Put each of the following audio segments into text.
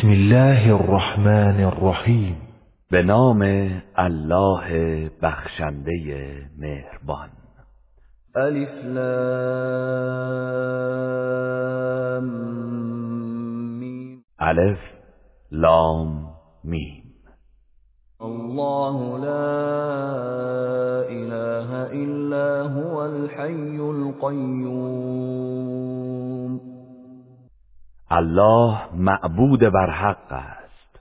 بسم الله الرحمن الرحیم. به نام الله بخشنده مهربان. الف لام میم. الف لام میم. الله لا اله الا هو الحي القيوم. الله معبود بر حق است.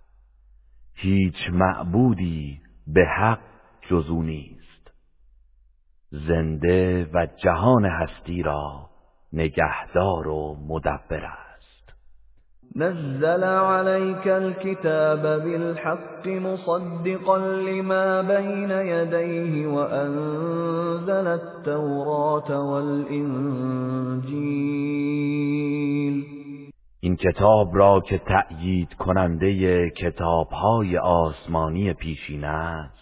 هیچ معبودی به حق جزو نیست. زنده و جهان هستی را نگهدار و مدبر است. نزل عليك الكتاب بالحق مصدقا لما بين يديه وأنزل التوراة والإنجيل. این کتاب را که تأیید کننده کتابهای آسمانی پیشین است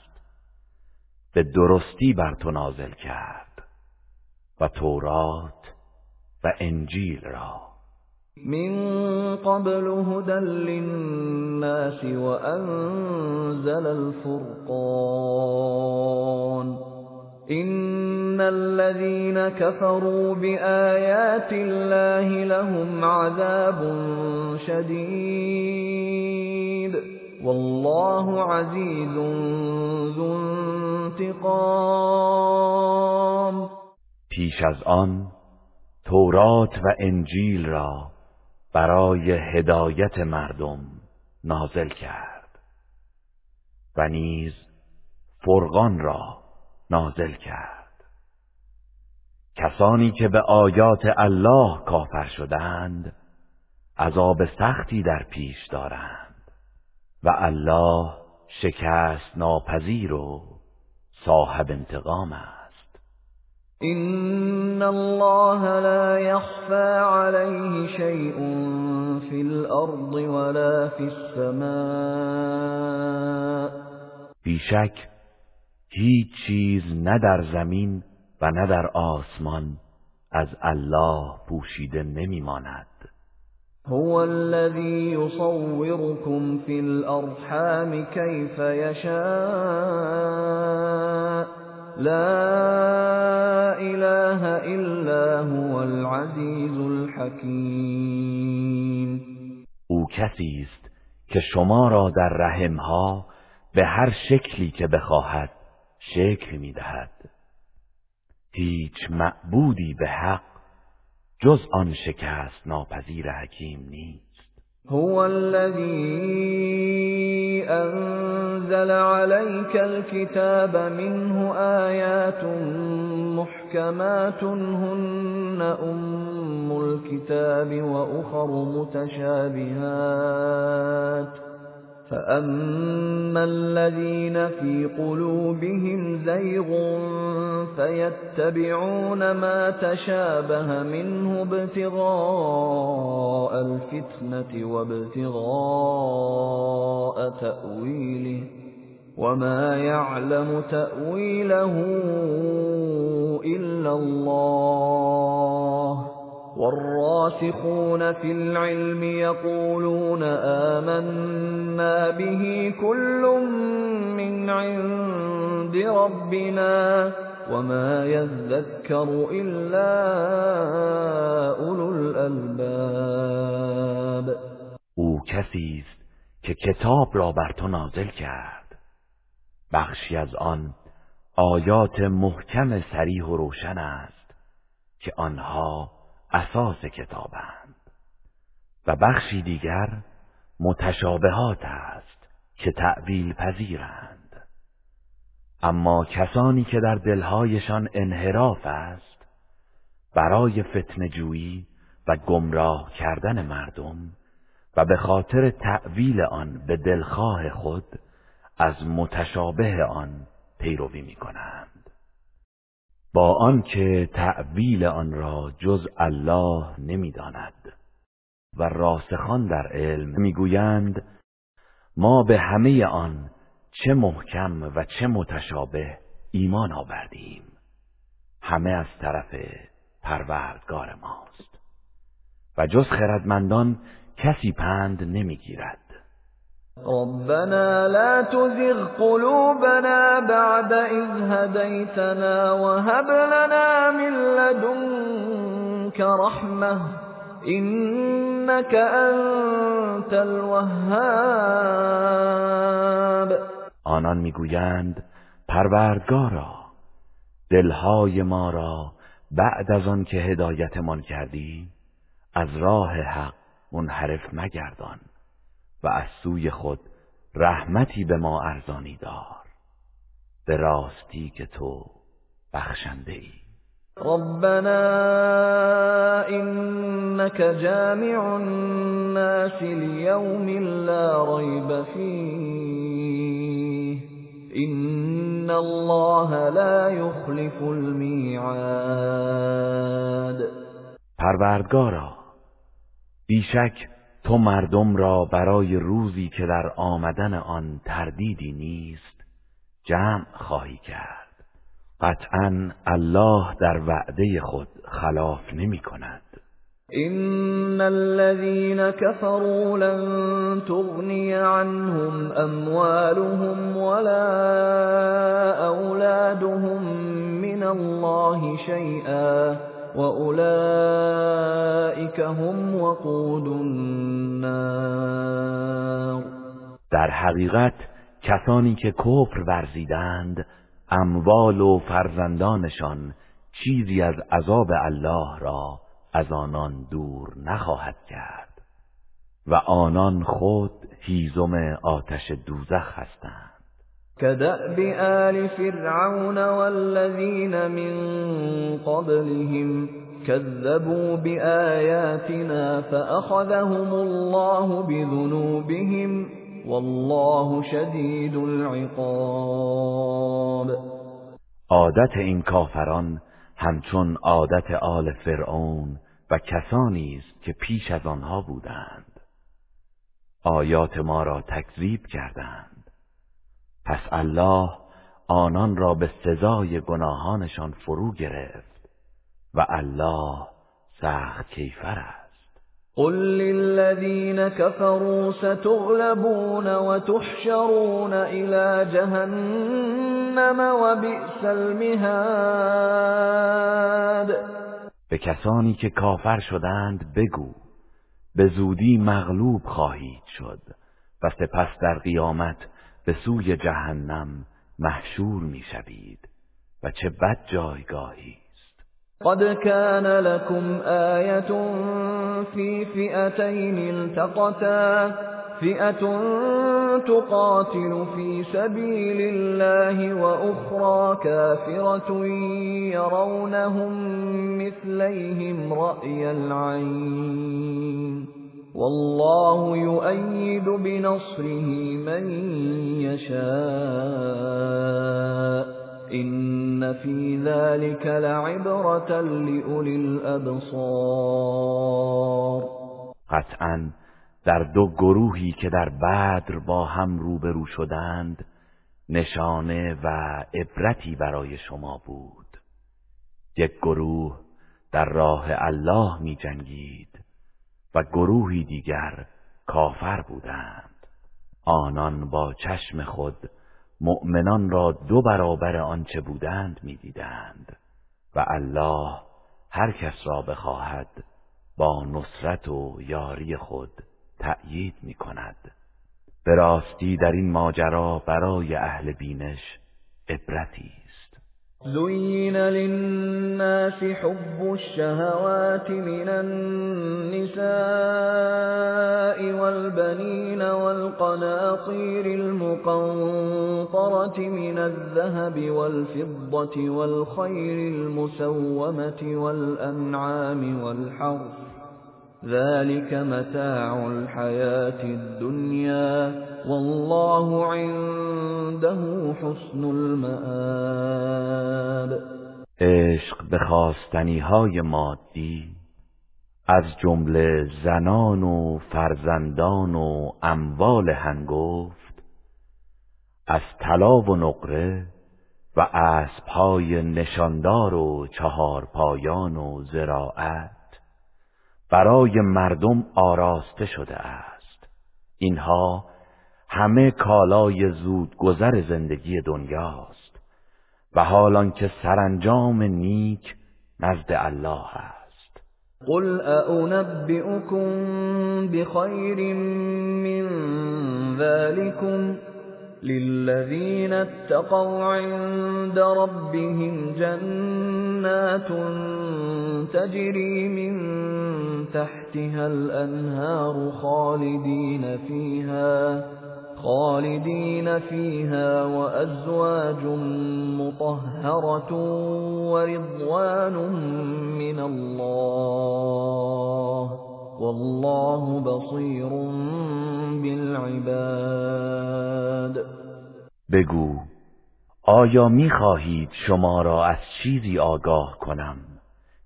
به درستی بر تو نازل کرد و تورات و انجیل را. من قبل هدى للناس وأنزل الفرقان. إن الذين كفروا بآيات الله لهم عذاب شديد. والله عزيز ذو انتقام. پیش از آن تورات و انجیل را برای هدایت مردم نازل کرد و نیز فرقان را نازل کرد. کسانی که به آیات الله کافر شدند عذاب سختی در پیش دارند و الله شکست ناپذیر و صاحب انتقام است. إن الله لا يخفى عليه شيء في الأرض ولا في السماء. بیشک هیچ چیز نه در زمین و نه در آسمان از الله پوشیده نمیماند. هو الذي يصوركم في الأرحام كيف يشاء لا إله إلا هو العزيز الحكيم او کسی است که شما را در رحمها به هر شکلی که بخواهد شکل می‌دهد هیچ معبودی به حق جز آن شکست ناپذیر حکیم نیست. هو الذي أنزل عليك الكتاب منه آيات محكمات هن أم الكتاب وأخر متشابهات. فأما الذين في قلوبهم زيغ فيتبعون ما تشابه منه ابتغاء الفتنة وابتغاء تأويله وما يعلم تأويله إلا الله والراسخون في العلم يقولون آمنا به كل من عند ربنا وما يذكر إلا أولو الألباب. او کسی است که کتاب را بر تو نازل کرد. بخشی از آن آیات محکم سریح و روشن است که آنها اساس کتابند. و بخشی دیگر متشابهات است که تعویل پذیرند. اما کسانی که در دلهایشان انحراف است برای فتنجویی و گمراه کردن مردم و به خاطر تعویل آن به دلخواه خود از متشابه آن پیروی می کنند با آنکه تعویل آن را جز الله نمی‌داند و راسخان در علم می‌گویند ما به همه آن چه محکم و چه متشابه ایمان آوردیم. همه از طرف پروردگار ماست. و جز خردمندان کسی پند نمی‌گیرد. ربنا لا تزغ قلوبنا بعد إذ هديتنا وهب لنا من لدنك رحمة. إنك أنت الوهاب. آنان می‌گویند پروردگارا دلهای ما را بعد از آن که هدایتمان کردی از راه حق منحرف مگردان. و از سوی خود رحمتی به ما ارزانی دار. به راستی که تو بخشنده ای. ربنا انك جامع الناس ليوم لا ريب فيه. ان الله لا يخلف الميعاد. پروردگارا بیشک تو مردم را برای روزی که در آمدن آن تردیدی نیست جمع خواهی کرد. قطعا الله در وعده خود خلاف نمی کند. ان الذين كفروا لن تغني عنهم اموالهم ولا اولادهم من الله شيئا واولئك هم وقود النار. در حقیقت کسانی که کفر ورزیدند اموال و فرزندانشان چیزی از عذاب الله را از آنان دور نخواهد کرد و آنان خود هیزم آتش دوزخ هستند. كدأب آل فرعون والذين من قبلهم كذبوا بآياتنا فأخذهم الله بذنوبهم والله شدید العقاب. عادت این کافران همچون عادت آل فرعون و کسانی است که پیش از آنها بودند. آیات ما را تکذیب کردند. پس الله آنان را به سزای گناهانشان فرو گرفت و الله سخت کیفر است. قل للذين كفروا ستغلبون وتحشرون إلى جهنم وبئس المهاد. به کسانی که کافر شدند بگو به زودی مغلوب خواهید شد و سپس در قیامت به سوی جهنم محشور می‌شوید و چه بد جایگاهی قد كان لكم آية في فئتين التقتا فئة تقاتل في سبيل الله وأخرى كافرة يرونهم مثليهم رأي العين. والله يؤيد بنصره من يشاء. این فی ذلك لعبرة لأولی الابصار قطعا در دو گروهی که در بدر با هم روبرو شدند نشانه و عبرتی برای شما بود. یک گروه در راه الله می جنگید و گروهی دیگر کافر بودند. آنان با چشم خود مؤمنان را دو برابر آنچه بودند می‌دیدند و الله هر کس را بخواهد با نصرت و یاری خود تأیید می کند به راستی در این ماجرا برای اهل بینش عبرتی زين للناس حب الشهوات من النساء والبنين والقناطير المقنطرة من الذهب والفضة والخير المسومة والأنعام والحرث ذلك متاع الحياة الدنيا والله عنده حسن المآب. عشق به خواستنی های مادی از جمله زنان و فرزندان و اموال هنگفت از طلا و نقره و اسبهای نشاندار و چهارپایان و زراعت برای مردم آراسته شده است. اینها همه کالای زود گذر زندگی دنیاست و حالان که سرانجام نیک نزد الله است. قل اؤنبئكم بخیر من ذلكم للذين اتقوا عند ربهم جنات تجري من تحتها الأنهار خالدين فيها خالدين فيها وأزواج مطهرة ورضوان من الله والله بصير بالعباد. بگو آیا می خواهید شما را از چیزی آگاه کنم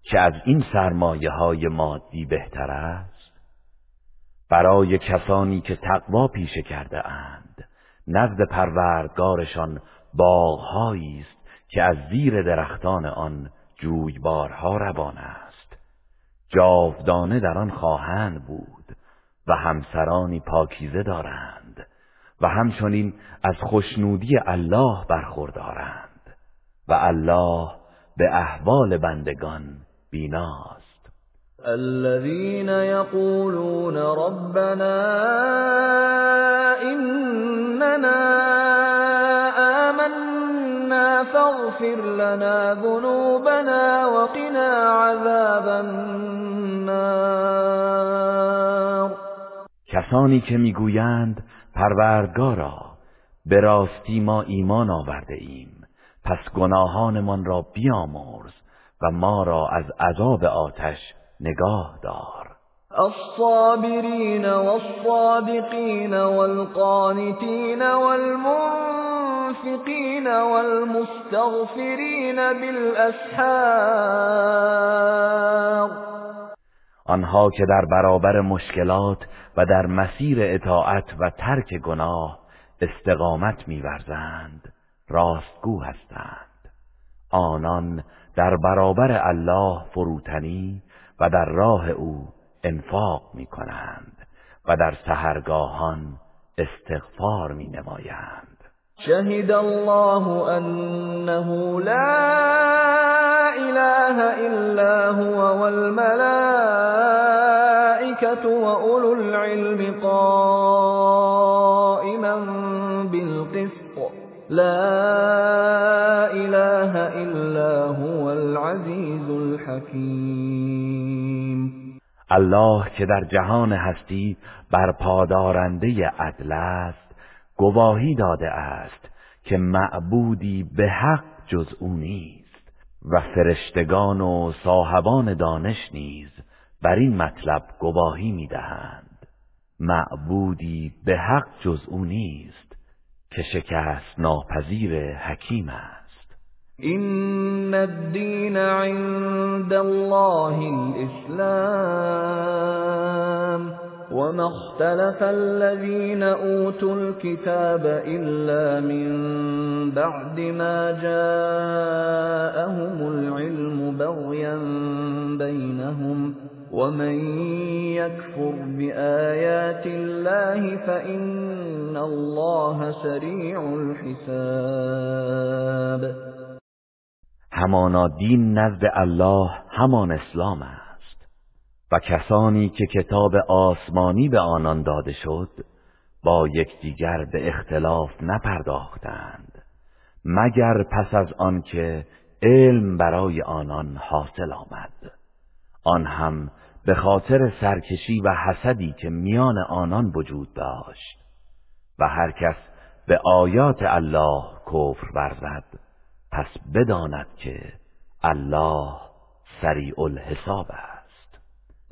که از این سرمایه های مادی بهتر است؟ برای کسانی که تقوا پیشه کرده اند. نزد پروردگارشان باغهایی است که از زیر درختان آن جویبارها روان است. جاودانه در آن خواهند بود و همسرانی پاکیزه دارند و همچنین از خوشنودی الله برخوردارند و الله به احوال بندگان بیناست الذين يقولون ربنا إننا آمنا فاغفر لنا ذنوبنا وقنا عذاب النار. کسانی که می‌گویند پروردگارا به راستی ما ایمان آورده ایم. پس گناهانمان را بیامرز و ما را از عذاب آتش نگاه دار. الصابرين والصادقين والقانتين والمنفقين والمستغفرين بالاسحار. آنها که در برابر مشکلات و در مسیر اطاعت و ترک گناه استقامت میورزند راستگو هستند. آنان در برابر الله فروتنی و در راه او انفاق می کنند و در سهرگاهان استغفار می نمایند شهد الله انه لا اله الا هو والملائكه واولو العلم قائما بالقسط. لا اله الا هو العزیز الحکیم. الله که در جهان هستی بر پادارنده عدل است گواهی داده است که معبودی به حق جز او نیست و فرشتگان و صاحبان دانش نیز بر این مطلب گواهی می‌دهند. معبودی به حق جز او نیست که شکست ناپذیر حکیم است. إن الدين عند الله الإسلام وما اختلف الذين أوتوا الكتاب إلا من بعد ما جاءهم العلم بغيا بينهم ومن يكفر بآيات الله فإن الله سريع الحساب همانا دین نزد الله همان اسلام است. و کسانی که کتاب آسمانی به آنان داده شد با یکدیگر به اختلاف نپرداختند مگر پس از آنکه علم برای آنان حاصل آمد. آن هم به خاطر سرکشی و حسدی که میان آنان وجود داشت. و هر کس به آیات الله کفر ورزد. پس بداند که الله سریع الحساب است.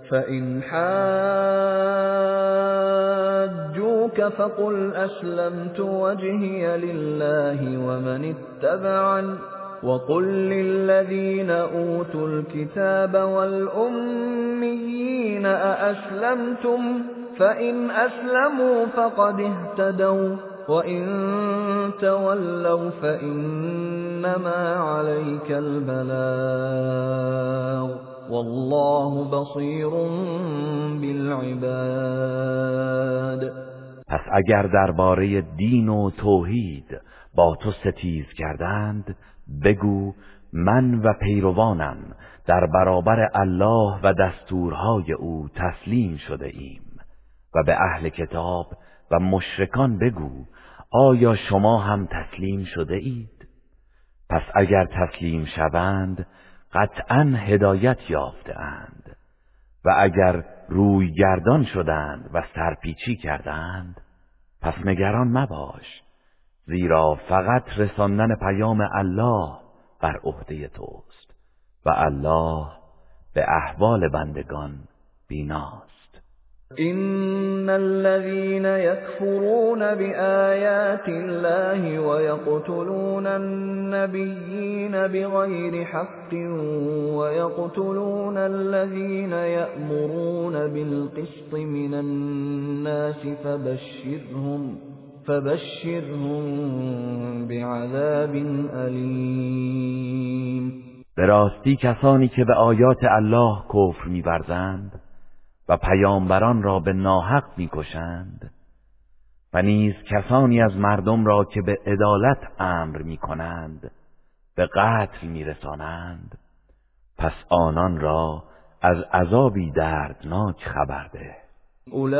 فإن حاجوك فقل أسلمت وجهي لله ومن اتبعني وقل للذين أوتوا الكتاب والأميين أأسلمتم؟ فإن أسلموا فقد اهتدوا وإن تولوا فإنما عليك البلاغ والله بصير بالعباد. پس اگر درباره دین و توحید با تو ستیز کردند بگو من و پیروانم در برابر الله و دستورهای او تسلیم شده ایم. و به اهل کتاب و مشرکان بگو آیا شما هم تسلیم شده اید؟ پس اگر تسلیم شوند قطعا هدایت یافته اند. و اگر روی گردان شدند و سرپیچی کردند پس نگران مباش زیرا فقط رساندن پیام الله بر عهده توست. و الله به احوال بندگان بیناست. إن الذين يكفرون بآيات الله ويقتلون النبيين بغير حق ويقتلون الذين يأمرون بالقسط من الناس فبشرهم فبشرهم بعذاب أليم به راستی کسانی که به آیات الله کفر می‌ورزند و پیامبران را به ناحق می‌کشند و نیز کسانی از مردم را که به عدالت امر می‌کنند به قتل میرسانند. پس آنان را از عذابی دردناک خبر ده. أولئك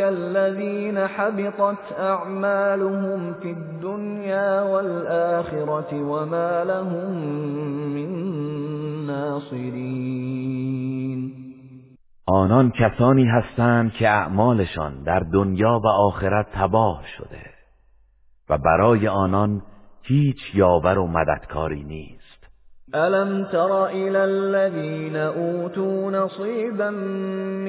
الذين حبطت أعمالهم في الدنيا والآخرة وما لهم من ناصرين آنان کسانی هستند که اعمالشان در دنیا و آخرت تباه شده و برای آنان هیچ یاور و مددکاری نیست. ألم تر إلى الذين أوتوا نصيبا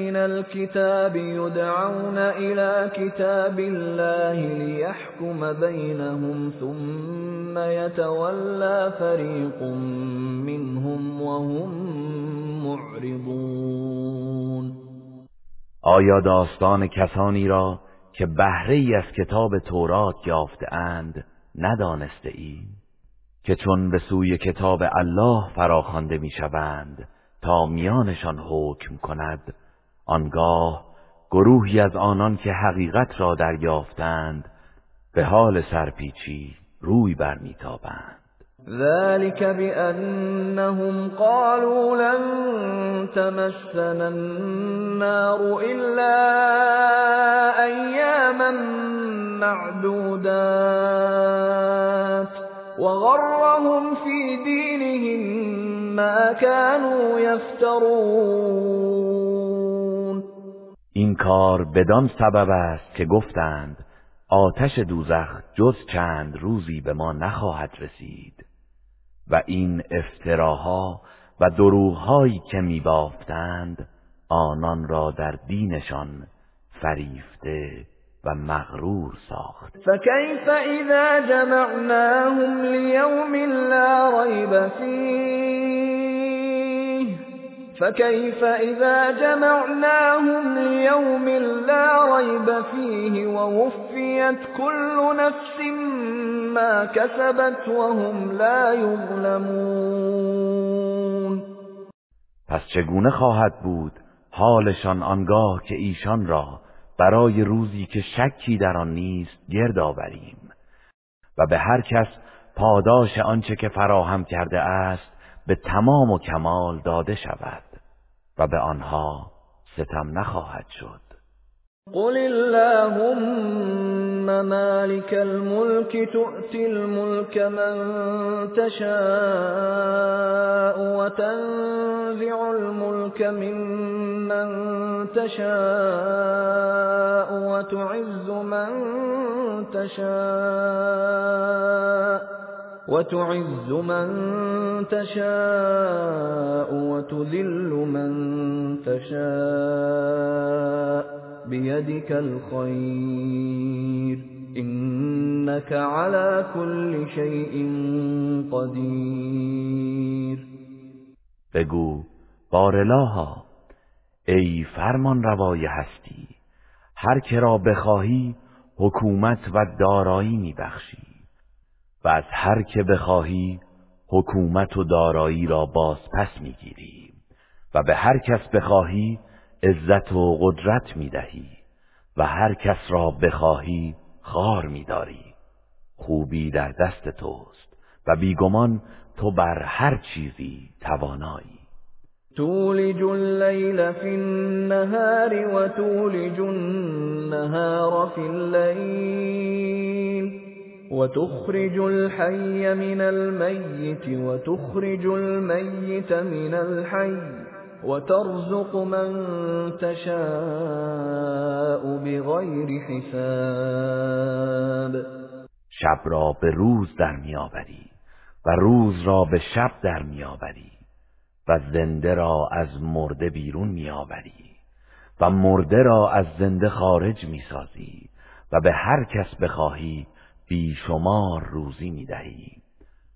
من الكتاب يدعون إلى كتاب الله ليحكم بينهم ثم يتولى فريق منهم وهم معرضون آیا داستان کسانی را که بهره ای از کتاب تورات یافته اند ندانسته ایم؟ که چون به سوی کتاب الله فراخوانده می‌شوند تا میانشان حکم کند آنگاه گروهی از آنان که حقیقت را دریافتند به حال سرپیچی روی برمیتابند. ذلك بأنهم قالوا لن تمسنا النار إلا أياما معدودات. وغرهم في دينهم ما كانوا يفترون. این کار بدان سبب است که گفتند آتش دوزخ جز چند روزی به ما نخواهد رسید. و این افتراها و دروغهایی که میبافتند آنان را در دینشان فریفته و مغرور ساخت. فكيف اذا جمعناهم ليوم لا ريب فيه فكيف اذا جمعناهم ليوم لا ريب فيه ووفيت كل نفس ما كسبت وهم لا يظلمون پس چگونه خواهد بود حالشان آنگاه که ایشان را برای روزی که شکی در آن نیست گرد آوریم. و به هر کس پاداش آنچه که فراهم کرده است به تمام و کمال داده شود و به آنها ستم نخواهد شد. قل اللهم مالك الملك تؤتي الملك من تشاء وتنزع الملك ممن تشاء وتعز من تشاء وتعز من تشاء وتذل من تشاء بيدك الخير إنك على كل شيء قدیر بگو بارلاها ای فرمان روای هستی هر که را بخواهی حکومت و دارایی میبخشی و از هر که بخواهی حکومت و دارایی را باز پس می‌گیری و به هر کس بخواهی عزت و قدرت می دهی و هر کس را بخواهی خار میداری. خوبی در دست توست و بیگمان تو بر هر چیزی توانایی. تولج الليل في النهار وتولج النهار في الليل وتخرج الحي من الميت وتخرج الميت من الحي وترزق من تشاء بغير حساب. شب را به روز در میآوری و روز را به شب در میآوری و زنده را از مرده بیرون میآوری و مرده را از زنده خارج می‌سازی و به هر کس بخواهی بیشمار روزی می‌دهی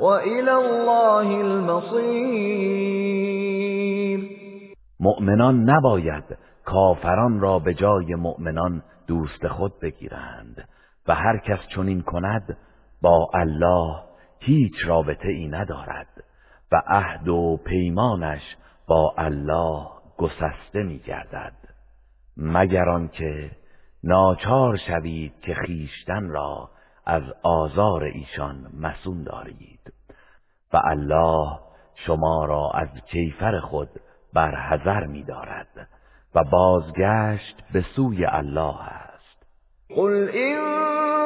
وإلى الله المصير. مؤمنان نباید کافران را به جای مؤمنان دوست خود بگیرند و هر کس چنین کند با الله هیچ رابطه ای ندارد و عهد و پیمانش با الله گسسته می گردد مگر آنکه ناچار شوید که خیشتن را از آزار ایشان مسون دارید. و الله شما را از کیفر خود برحذر می دارد و بازگشت به سوی الله است. قل این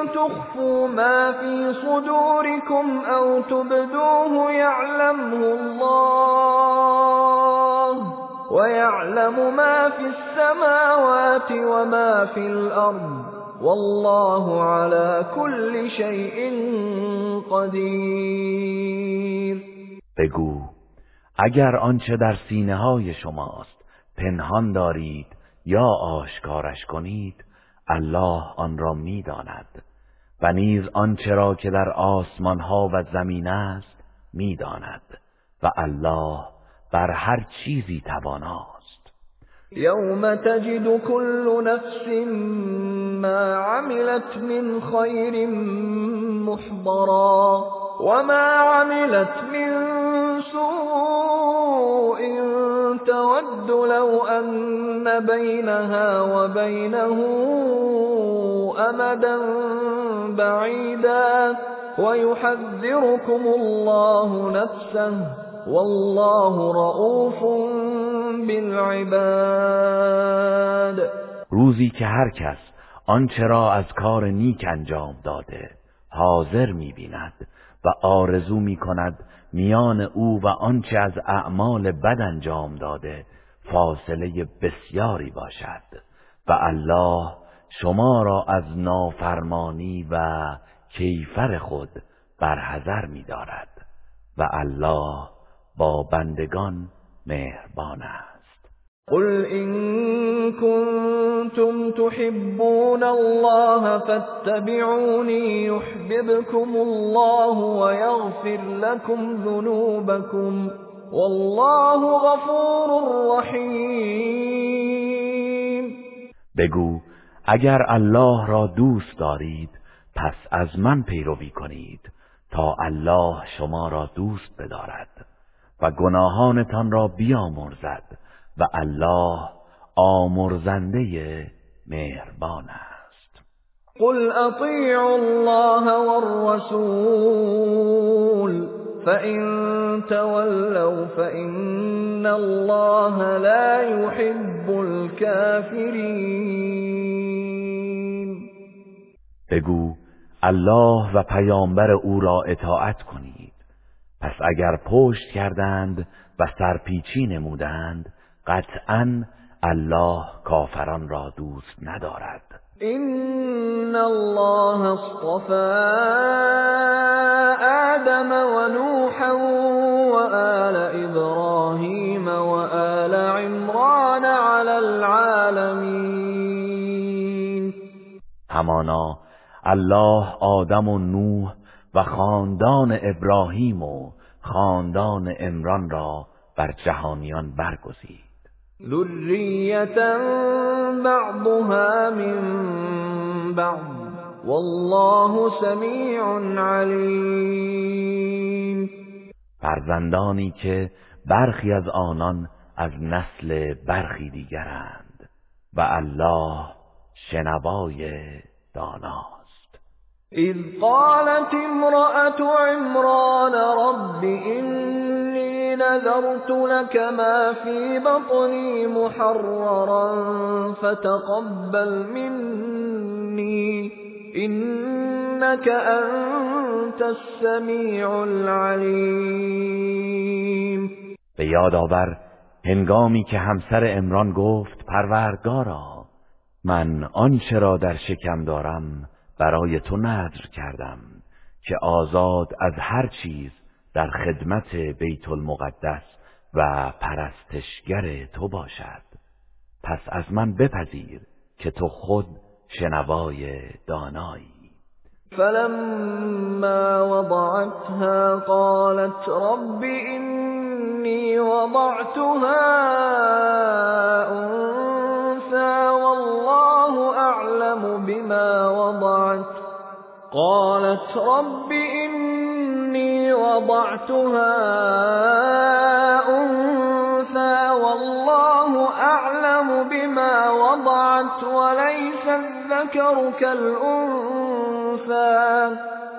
تخفوا ما في صدوركم او تبدوه يعلمه الله ويعلم ما في السماوات وما في الأرض والله على كل شيء قدیر بگو اگر آنچه در سینه های شماست پنهان دارید یا آشکارش کنید الله آن را می‌داند. و نیز آنچه را که در آسمان ها و زمین است می‌داند. و الله بر هر چیزی تواناست. یوم تجد كل نفس ما عملت من خیر محضرا وما عملت من سوء تود لو أن بينها وبينه أمدا بعيدا ويحذركم الله نفسه والله رؤوف بالعباد. روزی که هر کس آنچه را از کار نیک انجام داده حاضر می‌بیند و آرزو می‌کند میان او و آنچه از اعمال بد انجام داده فاصله بسیاری باشد. و الله شما را از نافرمانی و کیفر خود برحذر می‌دارد. و الله با بندگان مهربان است. قل إن كنتم تحبون الله فاتبعوني يحببكم الله ويغفر لكم ذنوبكم والله غفور رحیم بگو اگر الله را دوست دارید پس از من پیروی کنید تا الله شما را دوست بدارد و گناهانتان را بیامرزد. و الله آمرزنده مهربان است. قل اطیعوا الله والرسول فإن تولوا فإن الله لا يحب الكافرین. بگو الله و پیامبر او را اطاعت کنید. پس اگر پشت کردند و سرپیچی نمودند قطعا الله کافران را دوست ندارد. این الله اصطفى آدم و نوحا و آل ابراهیم و آل عمران على العالمین همانا الله آدم و نوح و خاندان ابراهیم و خاندان امران را بر جهانیان برگزید. ذریتا بعضها من بعض والله سمیع علیم فرزندانی که برخی از آنان از نسل برخی دیگرند و الله شنوای داناست. اذ قالت امرأة عمران رب إني نذرت لك ما في بطني محررا فتقبل مني إنك أنت السمیع العلیم به یاد آور هنگامی که همسر امران گفت پروردگارا من آنچه را در شکم دارم برای تو نذر کردم که آزاد از هر چیز در خدمت بیت المقدس و پرستشگر تو باشد. پس از من بپذیر که تو خود شنوای دانایی. فلما وضعتها قالت رب إني وضعتها أنثى والله أعلم بما وضعت. قالت رب إني وضعتها أنثى والله أعلم بما وضعت وليس الذكر كالأنثى.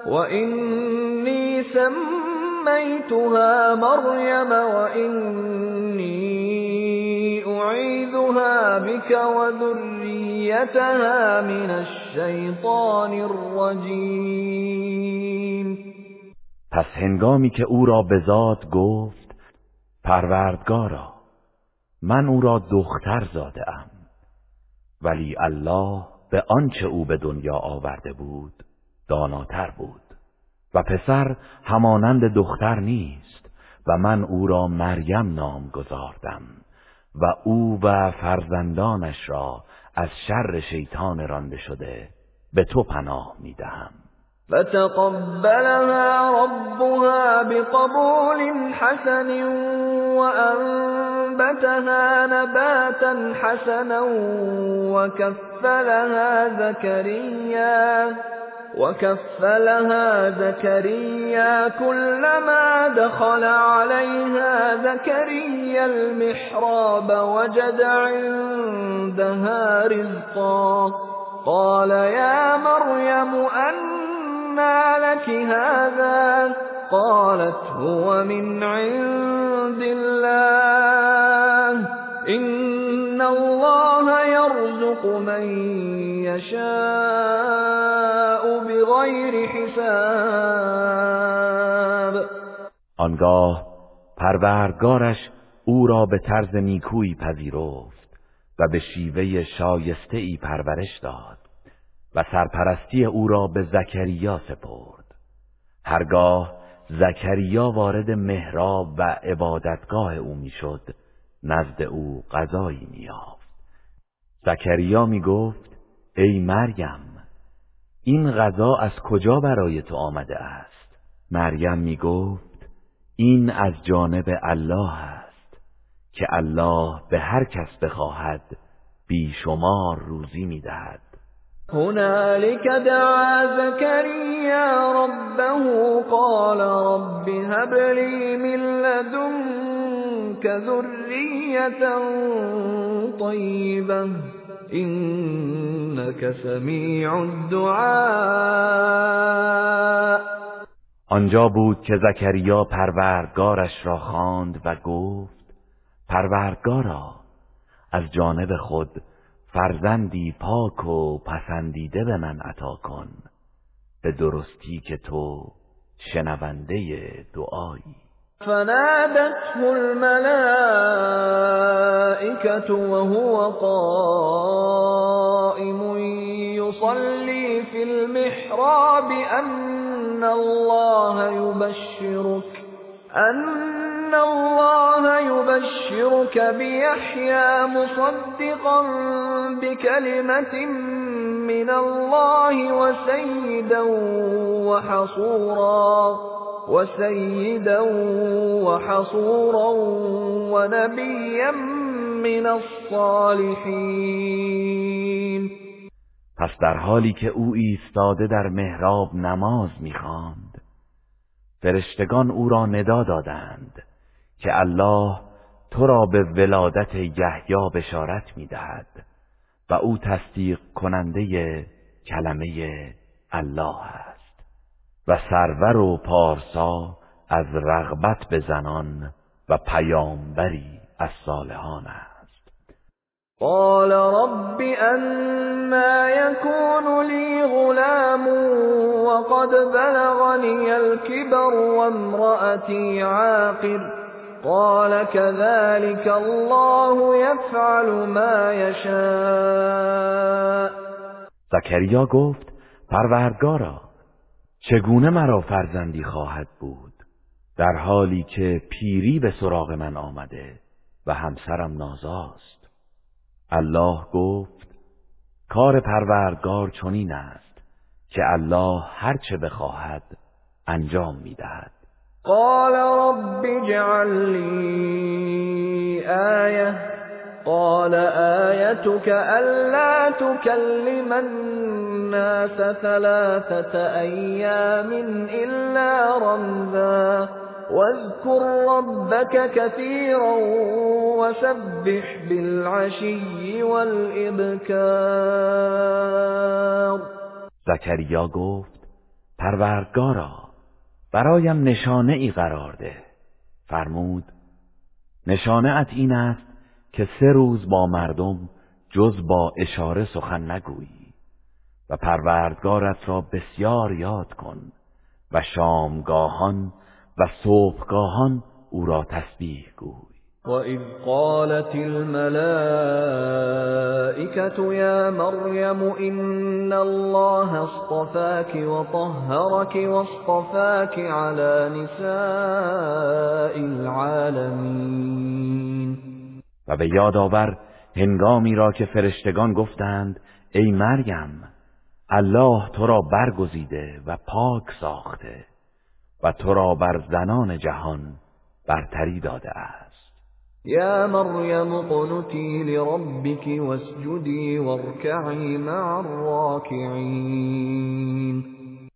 وإني سميتها مريم وإني أعيذها بك وذريتها من الشيطان الرجيم. پس هنگامی که او را به ذات گفت پروردگارا من او را دختر زاده ام. ولی الله به آنچه او به دنیا آورده بود داناتر بود و پسر همانند دختر نیست و من او را مریم نام گذاردم و او و فرزندانش را از شر شیطان رانده شده به تو پناه می‌دهم. فتقبلها ربها بقبول حسن وأنبتها نباتا حسنا وكفلها زكريا. وكفلها زكريا كلما دخل عليها زكريا المحراب وجد عندها رزقا قال يا مريم أنى لك هذا قالت هو من عند الله إن الله يرزق من يشاء بغیر حساب. آنگاه پروردگارش او را به طرز نیکویی پذیرفت و به شیوه شایسته ای پرورش داد و سرپرستی او را به زکریا سپرد. هرگاه زکریا وارد محراب و عبادتگاه او می‌شد نزد او غذایی میافت زکریا می‌گفت ای مریم این غذا از کجا برای تو آمده است؟ مریم می‌گفت این از جانب الله است که الله به هر کس بخواهد بیشمار روزی می‌دهد. هنالك دعا زكريا ربه قال رب هب لي من لدنك ذرية طيبة إنك سميع الدعاء. آنجا بود که زکریا پروردگارش را خواند و گفت پروردگارا از جانب خود فرزندی پاک و پسندیده به من عطا کن. به درستی که تو شنونده دعایی. فنادته الملائكة وهو قائم يصلي في المحراب أن الله يبشرك أن الله يبشرك بيحيى مصدقا بكلمة من الله وسيدا وحصورا وسيدا وحصورا ونبيا من الصالحين پس در حالی که أو ایستاده در محراب نماز میخواند فرشتگان او را ندا دادند که الله تو را به ولادت یحیی بشارت می‌دهد و او تصدیق کننده کلمه الله است و سرور و پارسا از رغبت به زنان و پیامبری از صالحان است. قال رب انا يكون لي غلام وقد بلغني الكبر وامرأتي عاقر. قال كذلك الله يفعل ما يشاء. زکریا گفت پروردگارا چگونه مرا فرزندی خواهد بود؟ در حالی که پیری به سراغ من آمده و همسرم نازاست. الله گفت کار پروردگار چنین است که الله هر چه بخواهد انجام می‌دهد. قال رب اجعل لي آية. قال آيتك ألا تكلم الناس ثلاثة أيام إلا رمزا. واذكر ربك كثيرا وسبح بالعشي والإبكار. زكريا گفت پروردگارا برایم نشانه ای قرار ده. فرمود نشانه ات این است که سه روز با مردم جز با اشاره سخن نگویی و پروردگارت را بسیار یاد کن و شامگاهان و صبحگاهان او را تسبیح گوی. وَإِذْ قَالَتِ الْمَلَائِكَةُ يَا مَرْيَمُ إِنَّ اللَّهَ اصْطَفَاكِ وَطَهَّرَكِ وَاصْطَفَاكِ عَلَى نِسَاءِ الْعَالَمِينَ و به یاد آور هنگامی را که فرشتگان گفتند ای مریم الله تو را برگزیده و پاک ساخته. و تو را بر زنان جهان برتری داده است. يا مريم قنتي لربك واسجدي واركعي مع الراكعين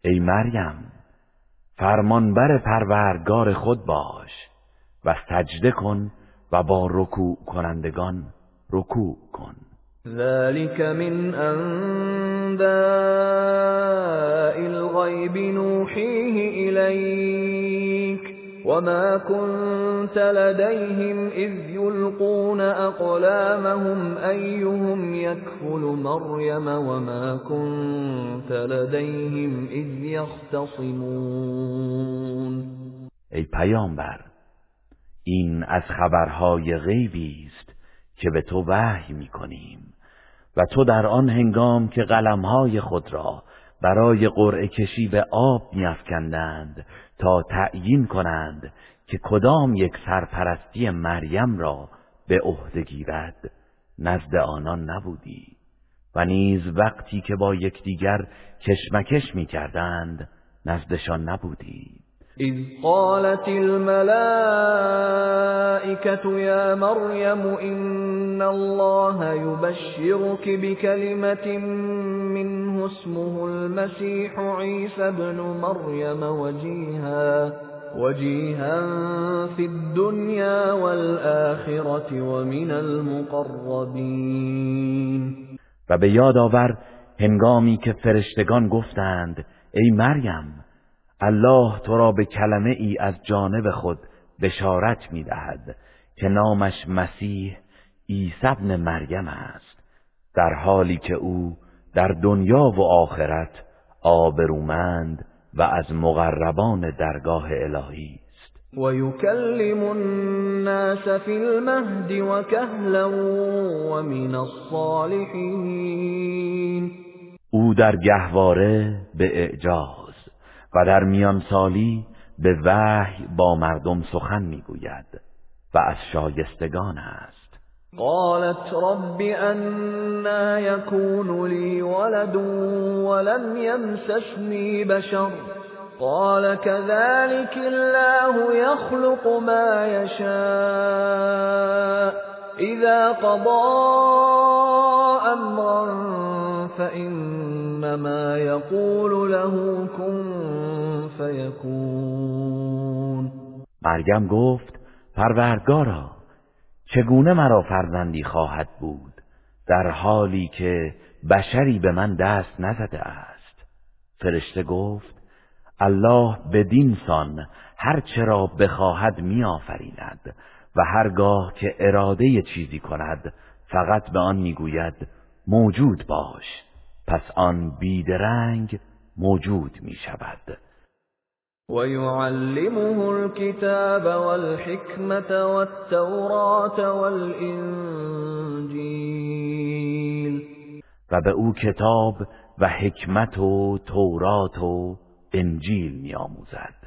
ای مریم فرمانبر پروردگار خود باش و سجده کن و با رکوع کنندگان رکوع کن. ذلك من انباء الغیب نوحیه الیک وما كنت لديهم إذ يلقون أقلامهم أيهم يكفل مريم وما كنت لديهم إذ يختصمون ای پیامبر این از خبرهای غیبی است که به تو وحی می‌کنیم. و تو در آن هنگام که قلمهای خود را برای قرعه کشی به آب میافکندند تا تعیین کنند که کدام یک سرپرستی مریم را به عهده گیرد نزد آنان نبودی. و نیز وقتی که با یکدیگر کشمکش می‌کردند نزدشان نبودی اذ قالت الملائكة يا مريم إن الله يبشرك بكلمة منه اسمه المسيح عيسى بن مريم وجيها وجيها في الدنيا والآخرة ومن المقربين. و به یاد آور هنگامی که فرشتگان گفتند ای مریم الله تو را به کلمه ای از جانب خود بشارت می دهد که نامش مسیح عیسی مریم است در حالی که او در دنیا و آخرت آبرومند و از مقربان درگاه الهی است. و یکلم الناس فی المهد و کهلا و من الصالحین او در گهواره به اعجاز و در میان سالی به وحی با مردم سخن می‌گوید و از شایستگان است. قالت رب أنا يكون لي ولد ولم يمسسني بشر. قال كذلك الله يخلق ما يشاء إذا قضى أمرا فإنما يقول له كن فيكون. مریم گفت پروردگارا چگونه مرا فرزندی خواهد بود در حالی که بشری به من دست نزده است؟ فرشته گفت الله بدین سان هر چرا بخواهد میآفریند و هرگاه که اراده چیزی کند فقط به آن می‌گوید موجود باش. پس آن بیدرنگ موجود می شود ويعلمه الكتاب والحكمة والتوراة والإنجيل. و به او کتاب و حکمت و تورات و انجیل میآموزد.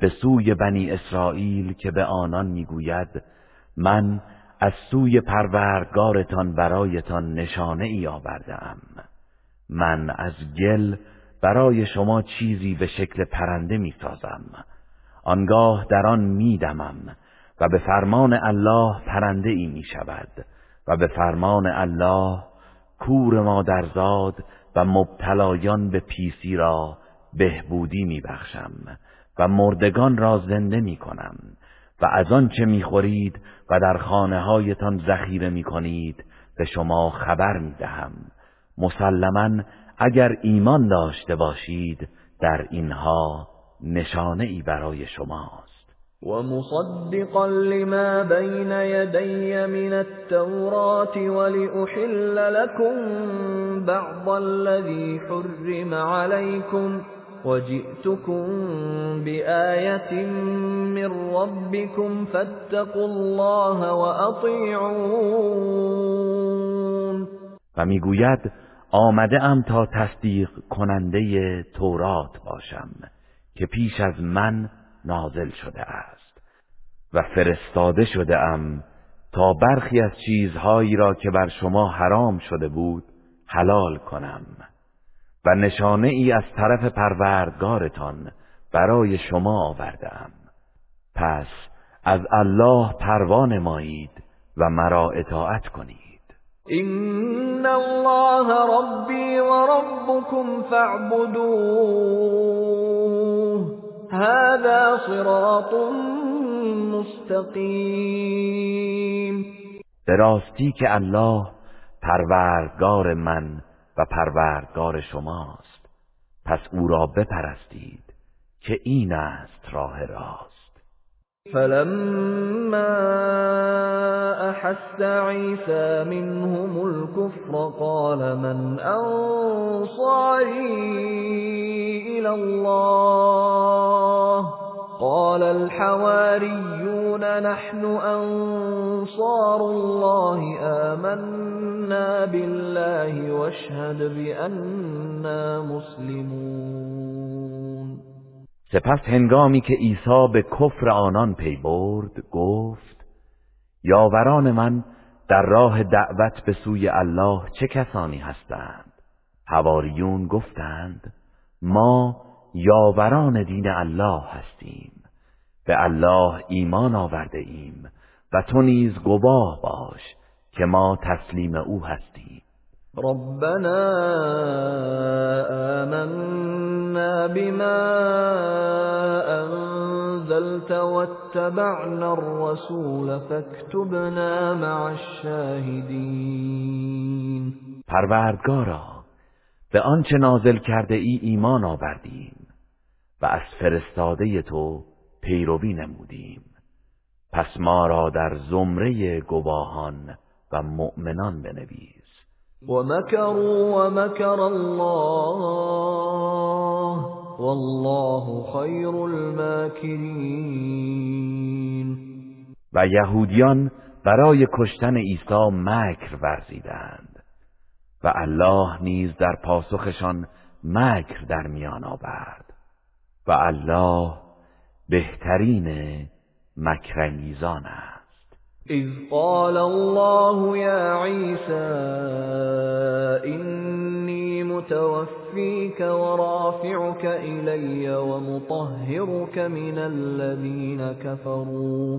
به سوی بنی اسرائیل که به آنان می‌گوید من از سوی پروردگارتان برایتان نشانه ای آوردم من از گل برای شما چیزی به شکل پرنده می سازم آنگاه در آن می دمم و به فرمان الله پرنده ای می شود و به فرمان الله کور مادرزاد و مبتلایان به پیسی را بهبودی می بخشم و مردگان را زنده می کنم و از آنچه می خورید و در خانه هایتان ذخیره می کنید به شما خبر می دهم مسلما اگر ایمان داشته باشید در اینها نشانه ای برای شماست. ومصدقا لما بين يدي من التوراة ولأحل لكم بعض الذي حرم عليكم وجئتكم بآية من ربكم فاتقوا الله وأطيعون و می‌گوید آمده ام تا تصدیق کننده تورات باشم که پیش از من نازل شده است و فرستاده شده ام تا برخی از چیزهایی را که بر شما حرام شده بود حلال کنم. و نشانه ای از طرف پروردگارتان برای شما آوردم پس از الله پروان مایید و مرا اطاعت کنید. إن الله ربي وربكم فاعبدوه. هذا صراط مستقیم به راستی که الله پروردگار من و پروردگار شماست. پس او را بپرستید که این است راه راست. فلما أحس عيسى منهم الكفر قال من أنصاري إلى الله قال الحواريون نحن أنصار الله آمنا بالله واشهد بأننا مسلمون. سپس هنگامی که عیسی به کفر آنان پی برد گفت یاوران من در راه دعوت به سوی الله چه کسانی هستند؟ حواریون گفتند ما یاوران دین الله هستیم. به الله ایمان آورده ایم و تو نیز گواه باش که ما تسلیم او هستیم. ربنا آمنا بما أنزلت واتبعنا الرسول فاكتبنا مع الشاهدين پروردگارا به آنچه نازل کرده ای ایمان آوردیم. و از فرستاده تو پیروی نمودیم. پس ما را در زمره گواهان و مؤمنان بنویس. ومكروا ومكر الله والله خیر الماکرین و یهودیان برای کشتن عیسی مکر ورزیدند. و الله نیز در پاسخشان مکر در میان آورد. و الله بهترین مکرانگیزان است. اذ قال الله يا عيسى إني متوفيك ورافعك إلي ومطهرك من الذين كفروا.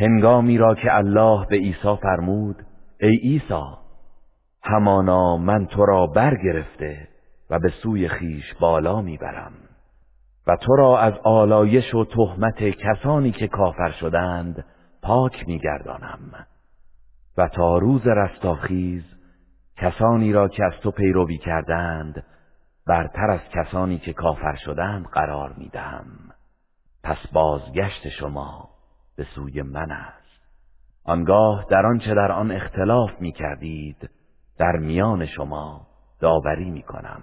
هنگامی را که الله به عیسی فرمود ای عیسی همانا من تو را برگرفته و به سوی خیش بالا می‌برم و تو را از آلایش و تهمت کسانی که کافر شدند پاک میگردانم. و تا روز رستاخیز کسانی را که از تو پیروی کردند برتر از کسانی که کافر شدند قرار می‌دهم. پس بازگشت شما. به سوی من است. آنگاه در آنچه در آن اختلاف می کردید در میان شما داوری می کنم.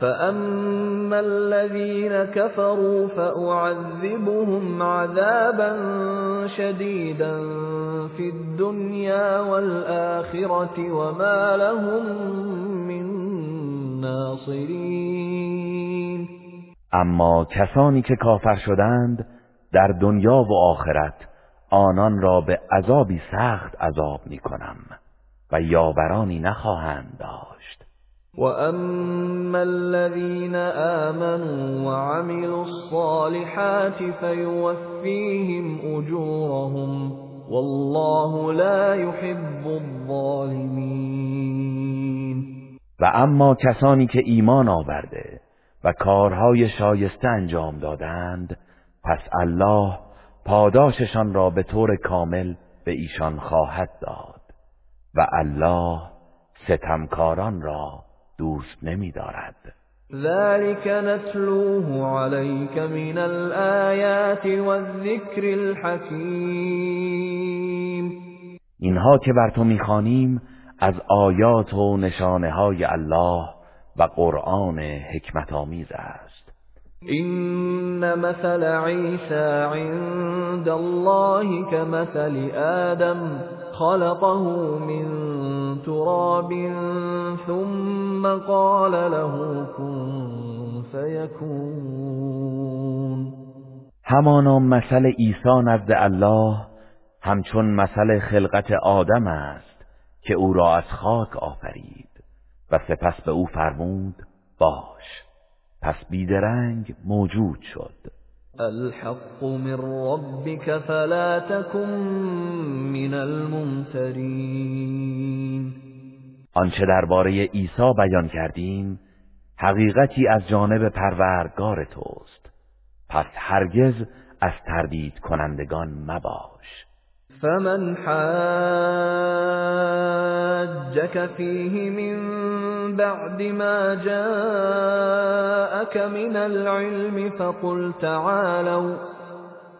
فأما الذين كفروا فأعذبهم عذابا شديدا في الدنيا والآخرة وما لهم من ناصرين. اما کسانی که کافر شدند در دنیا و آخرت آنان را به عذابی سخت عذاب می کنم و یاورانی نخواهند داشت. وأما الذين آمنوا وعملوا الصالحات فيوفيهم أجورهم والله لا يحب الظالمين. و اما کسانی که ایمان آورده و کارهای شایسته انجام دادند پس الله پاداششان را به طور کامل به ایشان خواهد داد و الله ستمکاران را دوست نمی دارد ذلك نتلوه عليك من الآيات والذكر الحكيم. اینها که بر تو می‌خوانیم از آیات و نشانه های الله و قرآن حکمت آمیز است. إن مثل عيسى عند الله كمثل آدم خلقه من تراب ثم قال له كن فيكون. همانا مثل عیسی نزد الله همچون مثل خلقت آدم است که او را از خاک آفرید و سپس به او فرمود باش. پس بیدرنگ موجود شد. الحق من ربك فلا تكن من الممترین. آنچه درباره عیسی بیان کردیم حقیقتی از جانب پروردگار توست. پس هرگز از تردید کنندگان مباش. فمن حاجك فيه من بعد ما جاءك من العلم فقل تعالوا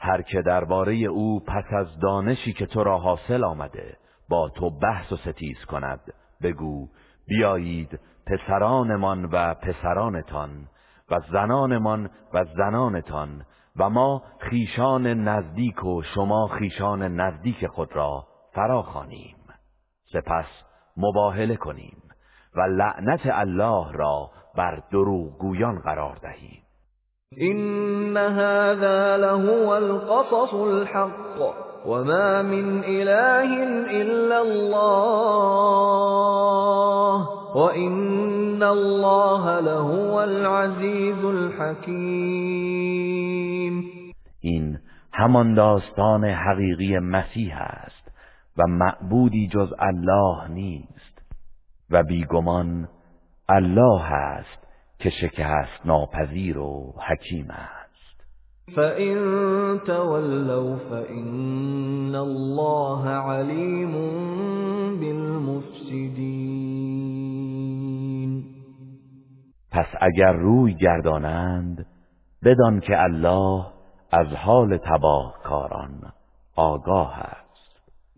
هر که درباره او پس از دانشی که تو را حاصل آمده با تو بحث و ستیز کند. بگو بیایید پسرانمان و پسرانتان و زنانمان و زنانتان و ما خیشان نزدیک و شما خیشان نزدیک خود را فراخوانیم. سپس مباهله کنیم و لعنت الله را بر دروغگویان قرار دهیم. این هذا لهو القصص الحق وما من اله الا الله وان الله لهو العزیز الحکیم این همان داستان حقیقی مسیح است و معبودی جز الله نیست و بیگمان الله است که شکست ناپذیر و حکیم است. فَإِن تَوَلَّوْا فَإِنَّ اللَّهَ عَلِيمٌ بِالْمُفْسِدِينَ. پس اگر روی گردانند بدان که الله از حال تباهکاران آگاه است.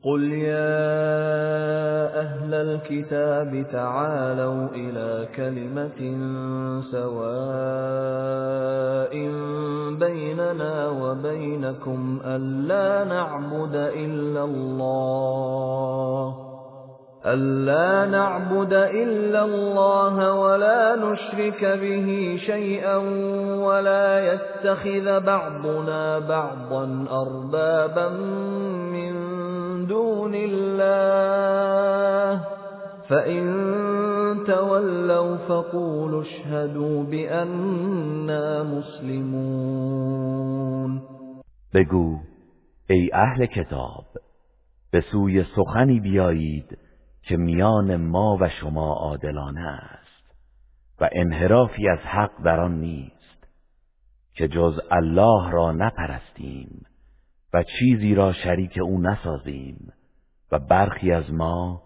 قل يا أهل الكتاب تعالوا إلى كلمة سواء بيننا وبينكم ألا نعبد إلا الله ألا نعبد إلا الله ولا نشرك به شيئا ولا يتخذ بعضنا بعضا أربابا دون الله. فإن تولوا فقولوا اشهدوا بأننا مسلمون. بگو ای اهل کتاب به سوی سخنی بیایید که میان ما و شما عادلانه است و انحرافی از حق در آن نیست که جز الله را نپرستیم. و چیزی را شریک او نسازیم و برخی از ما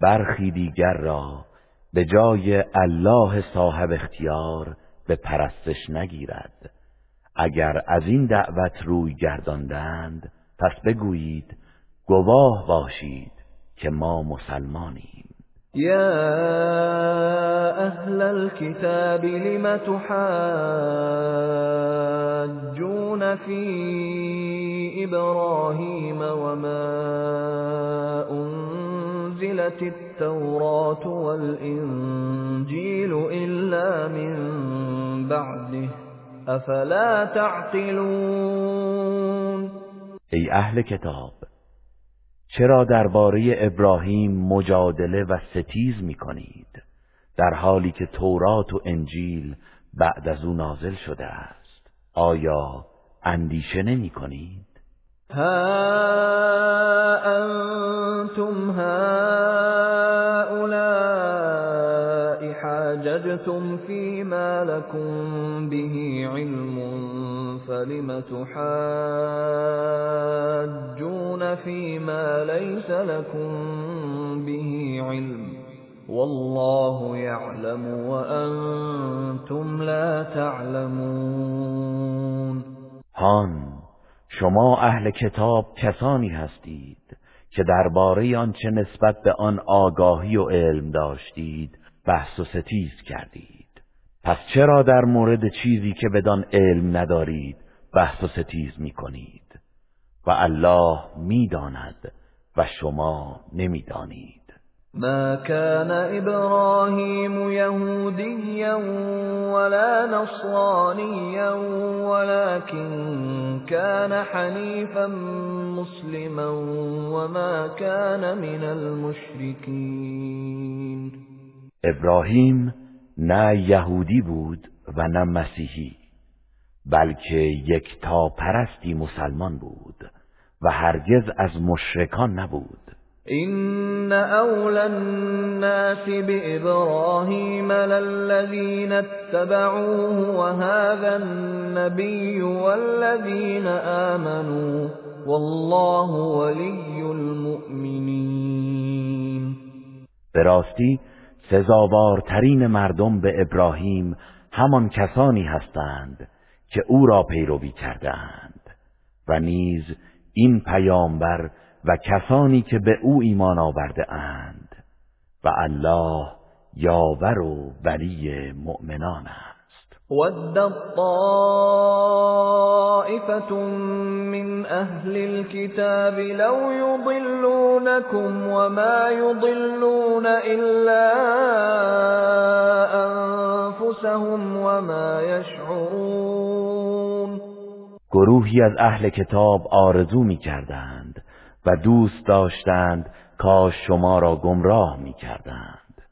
برخی دیگر را به جای الله صاحب اختیار به پرستش نگیرد. اگر از این دعوت روی گرداندند پس بگویید گواه باشید که ما مسلمانیم. يا أهل الكتاب لم تحاجون في إبراهيم وما أنزلت التوراة والإنجيل إلا من بعده أفلا تعقلون ای أهل کتاب چرا درباره ابراهیم مجادله و ستیز می کنید در حالی که تورات و انجیل بعد از او نازل شده است آیا اندیشه نمی کنید؟ ها انتم حاججتم فيما لكم به علم فلم تحاجون فيما ليس لكم به علم؟ والله يعلم وأنتم لا تعلمون. هان شما اهل کتاب کسانی هستید که درباره آنچه نسبت به آن آگاهی و علم داشتید. بحث و ستیز کردید. پس چرا در مورد چیزی که بدان علم ندارید بحث و ستیز می کنید و الله می‌داند و شما نمی‌دانید. ما كان ابراهیم یهودیا ولا نصرانیا ولكن كان حنیفا مسلما وما كان من المشركين. ابراهیم نه یهودی بود و نه مسیحی بلکه یک تا پرستی مسلمان بود و هرگز از مشرکان نبود. این اولا الناس بإبراهیم للذین اتبعوه وهذا النبی والذین آمنوا والله ولی المؤمنین به راستی سزاوارترین مردم به ابراهیم همان کسانی هستند که او را پیروی کردند و نیز این پیامبر و کسانی که به او ایمان آورده اند و الله یاور و ولی مؤمنان است. ود طائفة من اهل الكتاب لو يضلونكم وما يضلون الا انفسهم وما يشعرون گروهی از اهل کتاب آرزو می کردند و دوست داشتند کاش شما را گمراه می کردند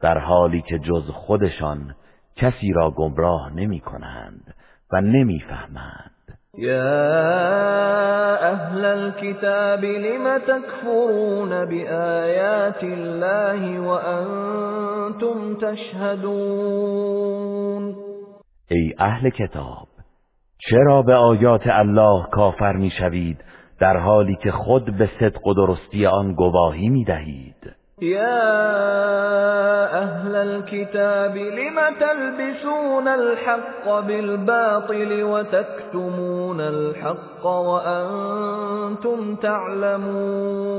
در حالی که جز خودشان کسی را گمراه نمی کنند و نمی فهمند. یا اهل الكتاب لم تكفرون بآیات الله وانتم تشهدون؟ ای اهل کتاب چرا به آیات الله کافر می‌شوید در حالی که خود به صدق و درستی آن گواهی می یا اهل الكتاب لم تلبسون الحق بالباطل وتكتمون الحق وانتم تعلمون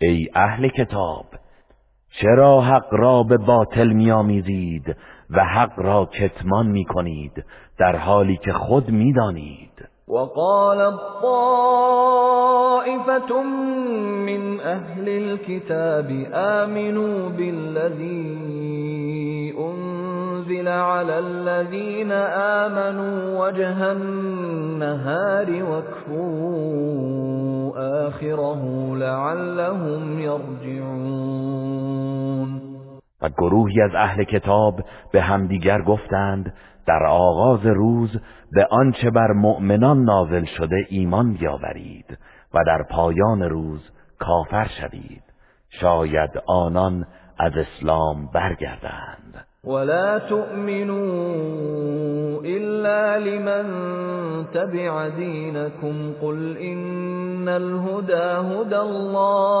ای اهل کتاب چرا حق را به باطل میآمیزید و حق را کتمان می‌کنید در حالی که خود می‌دانید؟ وقال الطائفة من أهل الكتاب آمنوا بالذي أنزل على الذين آمنوا وجه النهار واكفروا آخره لعلهم يرجعون. و گروهی از أهل کتاب به همدیگر گفتند در آغاز روز به آنچه بر مؤمنان نازل شده ایمان بیاورید و در پایان روز کافر شوید. شاید آنان از اسلام برگردند. ولا تؤمنوا الا لمن تبع دينكم قل ان الهدى هدى الله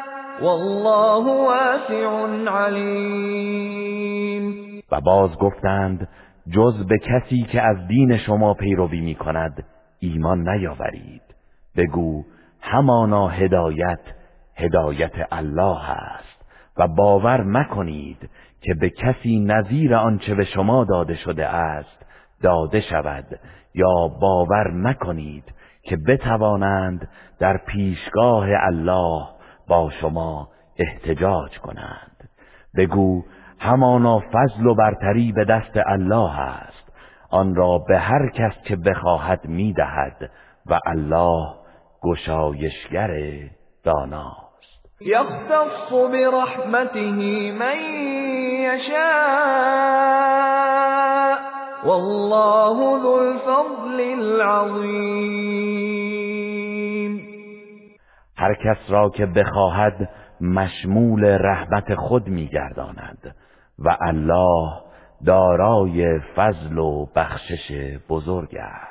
والله واسع علیم و باز گفتند جز به کسی که از دین شما پیروی می کند ایمان نیاورید. بگو همانا هدایت هدایت الله است. و باور مکنید که به کسی نظیر آنچه به شما داده شده است داده شود. یا باور مکنید که بتوانند در پیشگاه الله با شما احتجاج کنند. بگو همانا فضل و برتری به دست الله است. آن را به هر کس که بخواهد می‌دهد و الله گشایشگر داناست. یختص برحمته من یشاء. والله ذو الفضل العظیم. هر کس را که بخواهد مشمول رحمت خود میگرداند و الله دارای فضل و بخشش بزرگ است.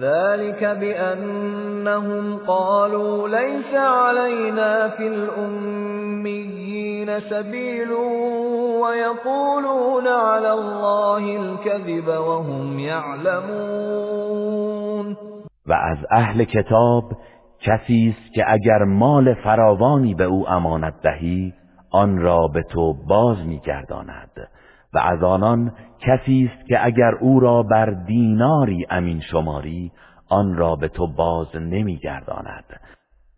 ذلك بأنهم قالوا ليس علينا في الأميين سبيل ويقولون على الله الكذب وهم يعلمون. و از اهل کتاب کسی است که اگر مال فراوانی به او امانت دهی آن را به تو باز میگرداند و از آنان کسی است که اگر او را بر دیناری امین شماری آن را به تو باز نمیگرداند.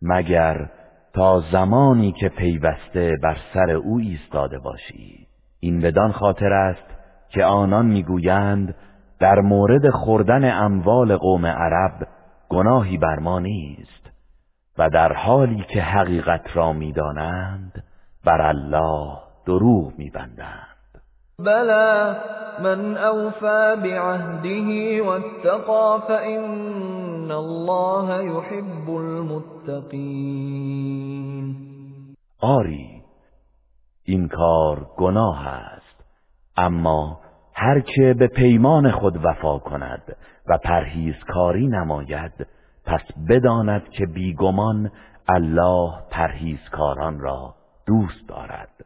مگر تا زمانی که پیوسته بر سر او ایستاده باشی. این بدان خاطر است که آنان می‌گویند در مورد خوردن اموال قوم عرب گناهی بر ما نیست و در حالی که حقیقت را می‌دانند بر الله دروغ میبندند. بلى من اوفى بعهده واتقى فإن الله يحب المتقین آری این کار گناه است اما هر که به پیمان خود وفا کند و پرهیزکاری نماید پس بداند که بیگمان الله پرهیزکاران را دوست دارد.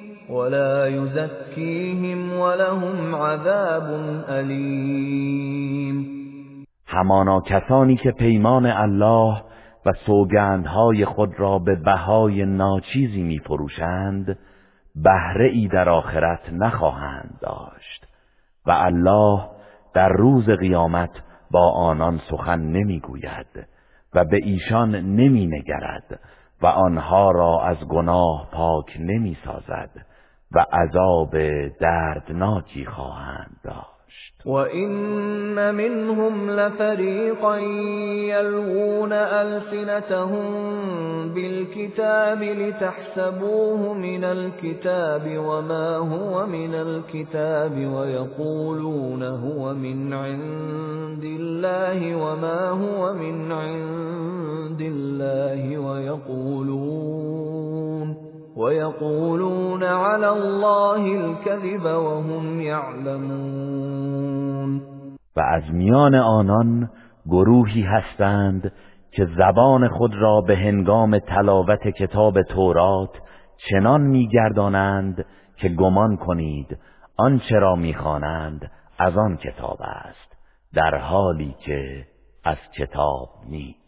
ولا يزكيهم ولهم عذاب علیم همانا کسانی که پیمان الله و سوگندهای خود را به بهای ناچیزی میفروشند بهره ای در آخرت نخواهند داشت و الله در روز قیامت با آنان سخن نمی‌گوید و به ایشان نمی نگرد و آنها را از گناه پاک نمی سازد و عذاب دردناکی خواهند داشت. و این منهم لفریقا یلوون السنتهم بالكتاب لتحسبوه من الكتاب وما هو من الكتاب ويقولون هو من عند الله وما هو من عند الله ويقولون ويقولون على الله الكذب وهم يعلمون. و از میان آنان گروهی هستند که زبان خود را به هنگام تلاوت کتاب تورات چنان میگردانند که گمان کنید آنچه را می‌خوانند از آن کتاب است در حالی که از کتاب نیست.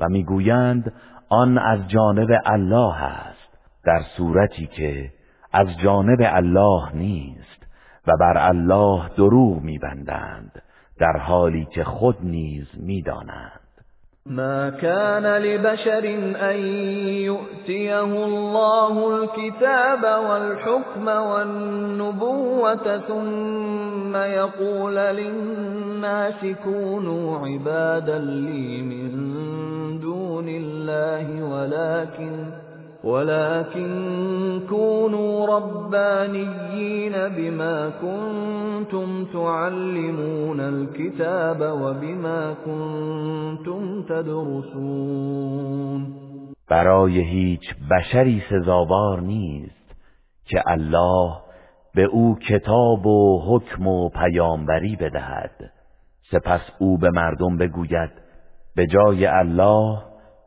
و می‌گویند آن از جانب الله است. در صورتی که از جانب الله نیست و بر الله دروغ میبندند در حالی که خود نیز می‌دانند. ما كان لبشر ان يؤتيه الله الكتاب والحكم والنبوة ثم يقول للناس كونوا عبادا لي من دون الله ولكن ولكن كونوا ربانيين بما كنتم تعلمون الكتاب وبما كنتم تدرسون. برای هیچ بشری سزاوار نیست که الله به او کتاب و حکم و پیامبری بدهد. سپس او به مردم بگوید به جای الله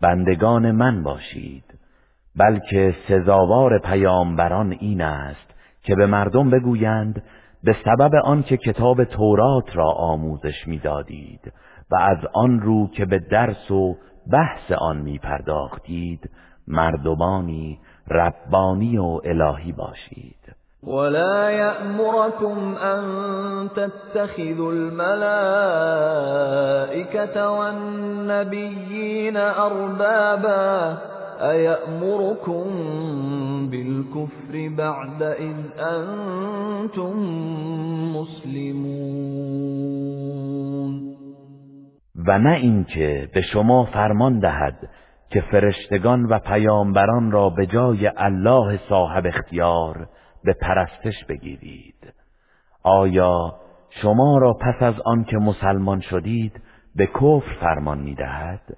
بندگان من باشید. بلکه سزاوار پیامبران این است که به مردم بگویند به سبب آنکه کتاب تورات را آموزش می‌دادید و از آن رو که به درس و بحث آن می پرداختید مردمانی ربانی و الهی باشید. ولا يأمركم أن تتخذوا الملائكة والنبيين أربابا أَيَأْمُرُكُم بِالْكُفْرِ بَعْدَ إِذْ أَنْتُمْ مُسْلِمُونَ و نه اینکه به شما فرمان دهد که فرشتگان و پیامبران را به جای الله صاحب اختیار به پرستش بگیرید. آیا شما را پس از آن که مسلمان شدید به کفر فرمان می‌دهد؟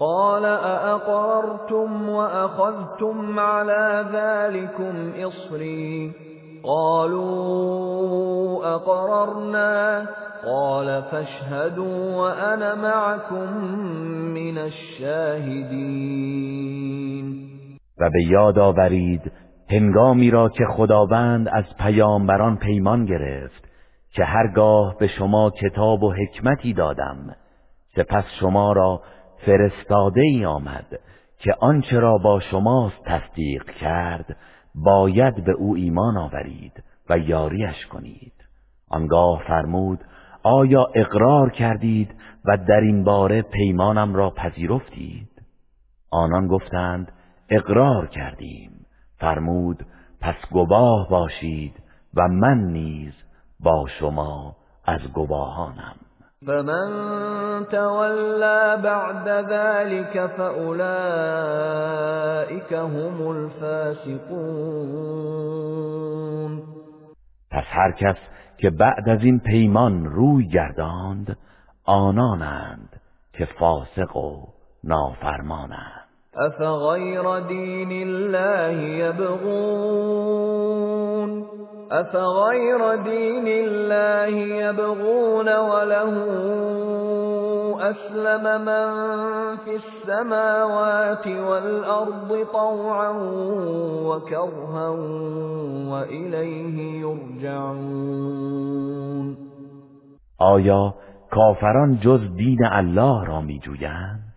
قال أأقررتم وأخذتم على ذلكم إصري؟ قالوا أقررنا. قال فاشهدوا وأنا معكم من الشاهدين. و به یاد آورید هنگامی را که خداوند از پیامبران پیمان گرفت که هرگاه به شما کتاب و حکمتی دادم سپس شما را فرستاده ای آمد که آنچه را با شماست تصدیق کرد باید به او ایمان آورید و یاریش کنید. آنگاه فرمود آیا اقرار کردید و در این باره پیمانم را پذیرفتید؟ آنان گفتند اقرار کردیم. فرمود پس گواه باشید و من نیز با شما از گواهانم. فمن تولى بعد ذلك فأولئك هم الفاسقون پس هر کس که بعد از این پیمان روی گرداند آنانند که فاسق و نافرمانند. افغیر دین الله یبغون أفغير دين الله يبغون وله أسلم من في السماوات والأرض طوعا وكرها وإليه يرجعون آیا کافران جز دین الله را می جویند؟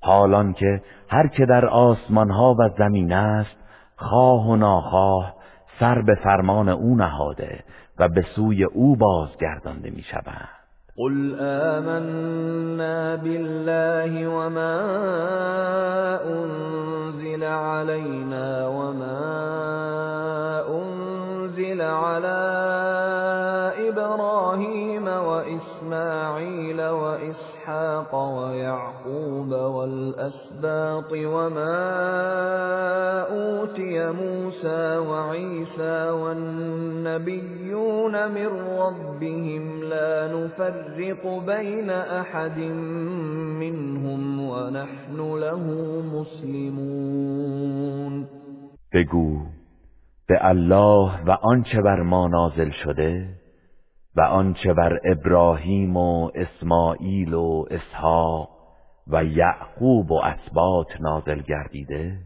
حالان که هر که در آسمان ها و زمین است خواه و ناخواه سر به فرمان او نهاده و به سوی او بازگردانده می شود قل آمنا بالله وما انزل علينا وما انزل على إبراهيم وإسماعيل وإسحاق ويعقوب والأسباط وما أوتي موسى وعيسى والنبيون من ربهم لا نفرق بين أحد منهم ونحن له مسلمون. به الله و آنچه بر ما نازل شده و آنچه بر ابراهیم و اسماعیل و اسحاق و یعقوب و اسبات نازل گردیده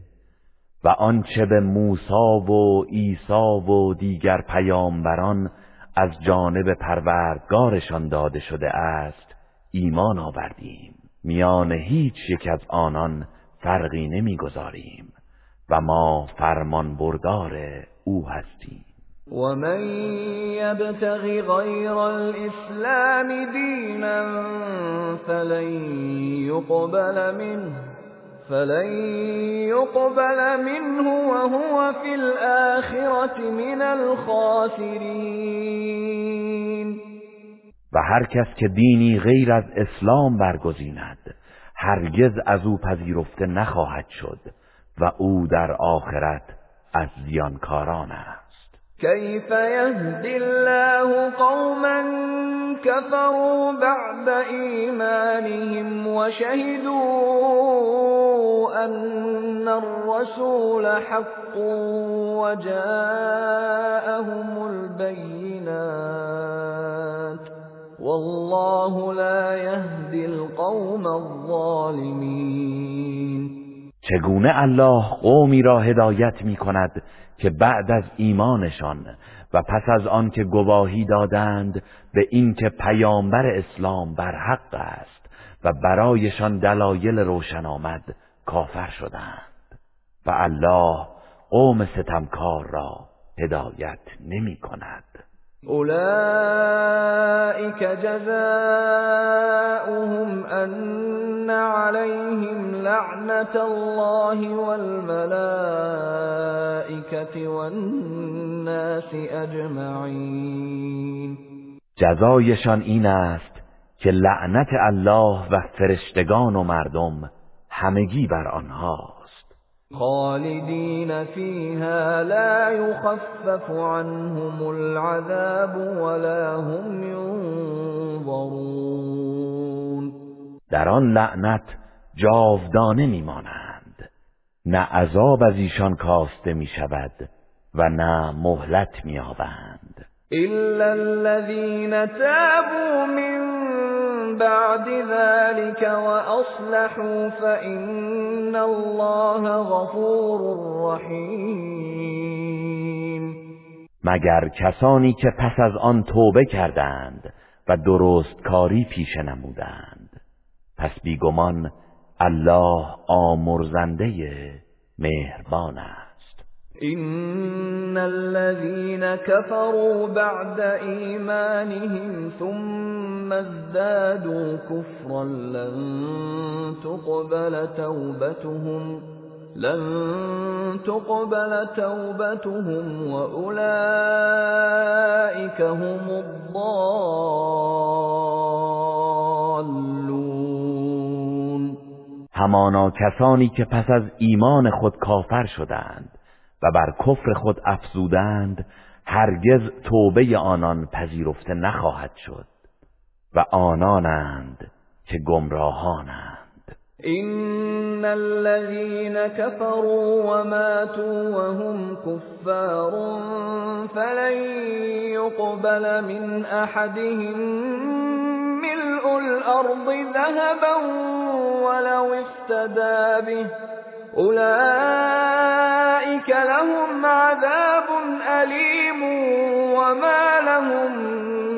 و آنچه به موسی و عیسی و دیگر پیامبران از جانب پروردگارشان داده شده است ایمان آوردیم. میان هیچ یک از آنان فرقی نمی‌گذاریم و ما فرمان بردار او هستیم. ومن يبتغ غير الإسلام دينا فلن يقبل منه فلن يقبل منه وهو في الآخرة من الخاسرين. و هر کس که دینی غیر از اسلام برگزیند هرگز از او پذیرفته نخواهد شد و او در آخرت از زیانکاران است. كيف يهدي الله قوما كفروا بعد إيمانهم وشهدوا أن الرسول حق وجاءهم البينات والله لا يهدي القوم الظالمين. چگونه الله قومی را هدایت می کند که بعد از ایمانشان و پس از آن که گواهی دادند به اینکه پیامبر اسلام بر حق است و برایشان دلایل روشن آمد کافر شدند. و الله قوم ستمکار را هدایت نمی کند أولئك جزاؤهم أن عليهم لعنة الله والملائكة والناس أجمعين. جزایشان این است که لعنت الله و فرشتگان و مردم همگی بر آنهاست خالدین فیها لا یخفف عنهم العذاب ولا هم ینظرون در آن لعنت جاودانه میمانند. نه عذاب از ایشان کاسته می شود و نه مهلت مییابند. الا الذين تابوا من بعد ذلك وأصلحوا فإن الله غفور رحیم مگر کسانی که پس از آن توبه کردند و درست کاری پیش نمودند. پس بیگمان الله آمرزنده مهربان است. إن الذين كفروا بعد إيمانهم ثم ازدادوا كفرا لن تقبل توبتهم لن تقبل توبتهم وأولئك هم الضالون همانا کسانی که پس از ایمان خود کافر شدند. و بر کفر خود افزودند هرگز توبه آنان پذیرفته نخواهد شد و آنانند که گمراهانند. ان الذين كفروا وماتوا وهم كفار فلن يقبل من احدهم ملء الارض ذهبا ولو افتدى به اولئك لهم عذاب علیم وما لهم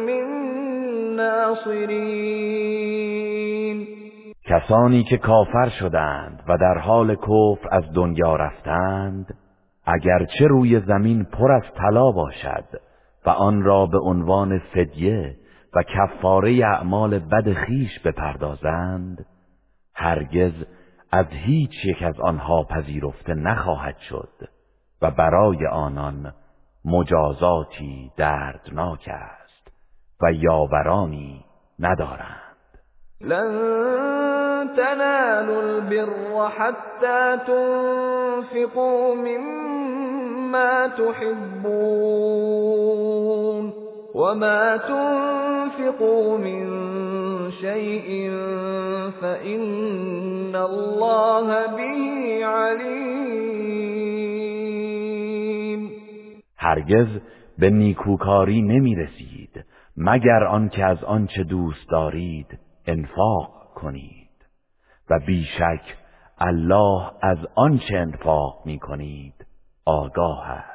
من ناصرین کسانی که کافر شدند و در حال کفر از دنیا رفتند اگرچه روی زمین پر از طلا باشد و آن را به عنوان فدیه و کفاره اعمال بد خیش بپردازند هرگز از هیچ یک از آنها پذیرفته نخواهد شد و برای آنان مجازاتی دردناک است و یاورانی ندارند. لن تنالوا البر حتى تنفقوا مما تحبون. وما تنفقوا من شيء فإن الله به علیم هرگز به نیکوکاری نمی رسید مگر آنکه از آنچه دوست دارید انفاق کنید. و بیشک الله از آنچه انفاق می کنید آگاه است.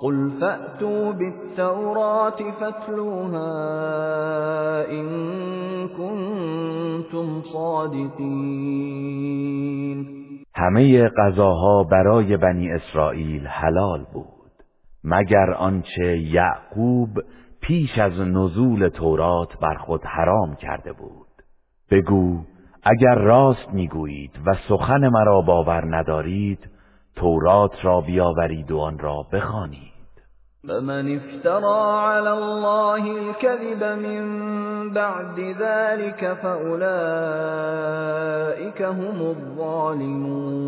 قل فأتوا بالتوراة فاتلوها إن كنتم صادقین همه غذاها برای بنی اسرائیل حلال بود مگر آنچه یعقوب پیش از نزول تورات بر خود حرام کرده بود. بگو اگر راست می‌گویید و سخن مرا باور ندارید تورات را بیاورید و آن را بخوانید. فمن افترى على الله الكذب من بعد ذلك فأولئك هم الظالمون.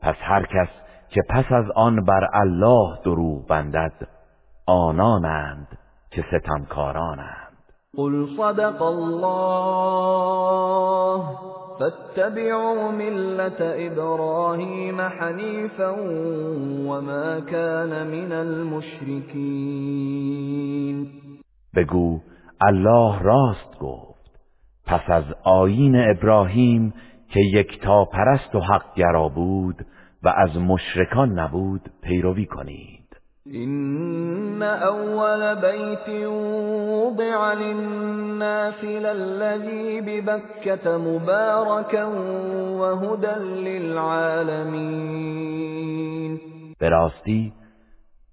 پس هر کس که پس از آن بر الله دروغ بندد آنانند که ستمکارانند. قل صدق الله. فاتبعوا ملت ابراهیم حنیفا وما كان من المشرکین بگو الله راست گفت. پس از آیین ابراهیم که یکتا پرست و حق بود و از مشرکان نبود پیروی کنید. إن أول بيت وضع للناس للذي ببكة مباركا وهدى للعالمين به راستی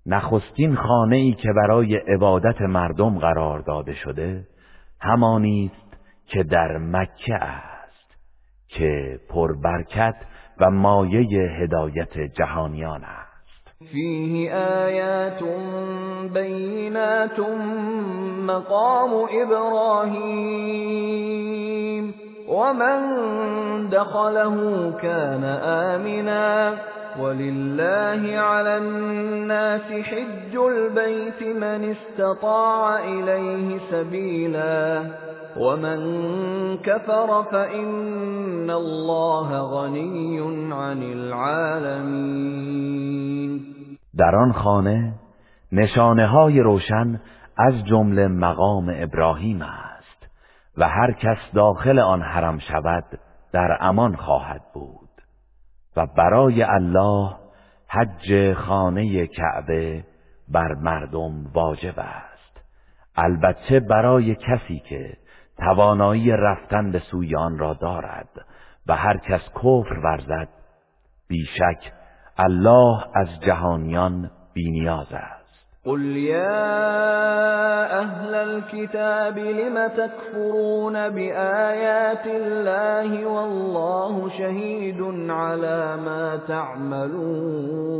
نخستین خانه ای که برای عبادت مردم قرار داده شده همانی است که در مکه است که پربرکت و مایه هدایت جهانیان است. فيه آيات بينات مقام إبراهيم ومن دخله كان آمنا ولله على الناس حج البيت من استطاع إليه سبيلا ومن كفر فإن الله غني عن العالمين در آن خانه نشانه های روشن از جمله مقام ابراهیم است و هر کس داخل آن حرم شود در امان خواهد بود و برای الله حج خانه کعبه بر مردم واجب است. البته برای کسی که توانایی رفتن به سوی آن را دارد و هر کس کفر ورزد بیشک الله از جهانیان بینیاز است. قل یا اهل الكتاب لم تكفرون بآیات الله والله شهید على ما تعملون؟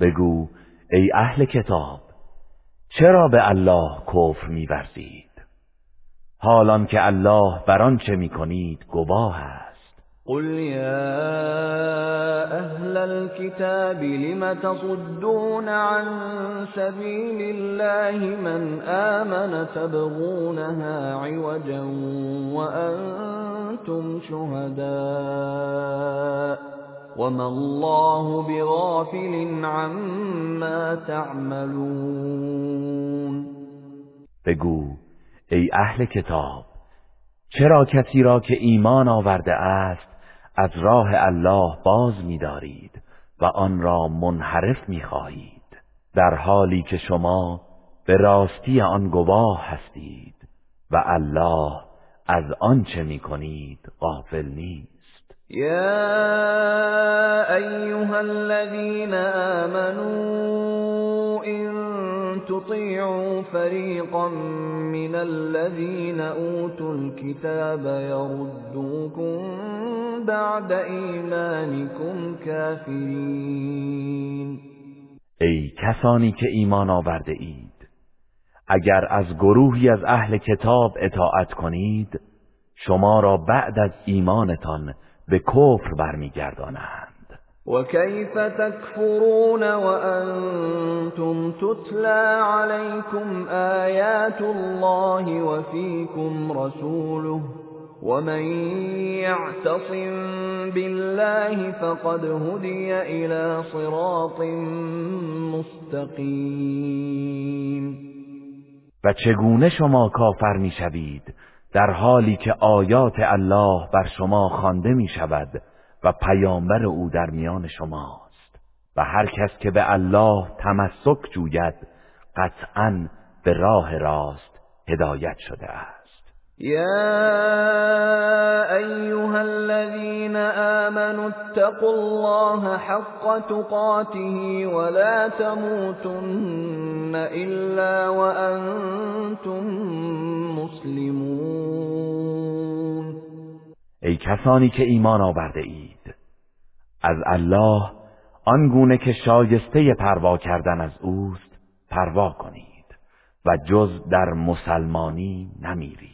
بگو ای اهل کتاب چرا به الله کفر میورزید حالان که الله بر آنچه می‌کنید گواه است. قل يا أهل الكتاب لم تصدون عن سبيل الله من آمن تبغونها عوجا وأنتم شهداء وما الله بغافل عما تعملون. بگو ای اهل کتاب چرا کسی را که ایمان آورده است از راه الله باز می‌دارید و آن را منحرف می‌خواهید؟ در حالی که شما به راستی آن گواه هستید و الله از آنچه می‌کنید غافل نیست. یا ایها الذین آمنوا ان تطیعوا فریقا من الذین اوتوا الكتاب يردوكم بعد ایمانکم کافرین ای کسانی که ایمان آورده اید اگر از گروهی از اهل کتاب اطاعت کنید شما را بعد از ایمانتان به کفر برمیگردانند. وكيف تكفرون وأنتم تتلى عليكم آيات الله وفيكم رسوله ومن يعتصم بالله فقد هدي الى صراط مستقیم. و چگونه شما کافر می‌شوید؟ در حالی که آیات الله بر شما خوانده می شود و پیامبر او در میان شماست. و هر کس که به الله تمسک جوید قطعا به راه راست هدایت شده است. يا ايها الذين آمنوا اتقوا الله حق تقاته ولا تموتن الا وانتم مسلمون. ای کسانی که ایمان آورده اید از الله آنگونه که شایسته پروا کردن از اوست پروا کنید و جز در مسلمانی نمیرید.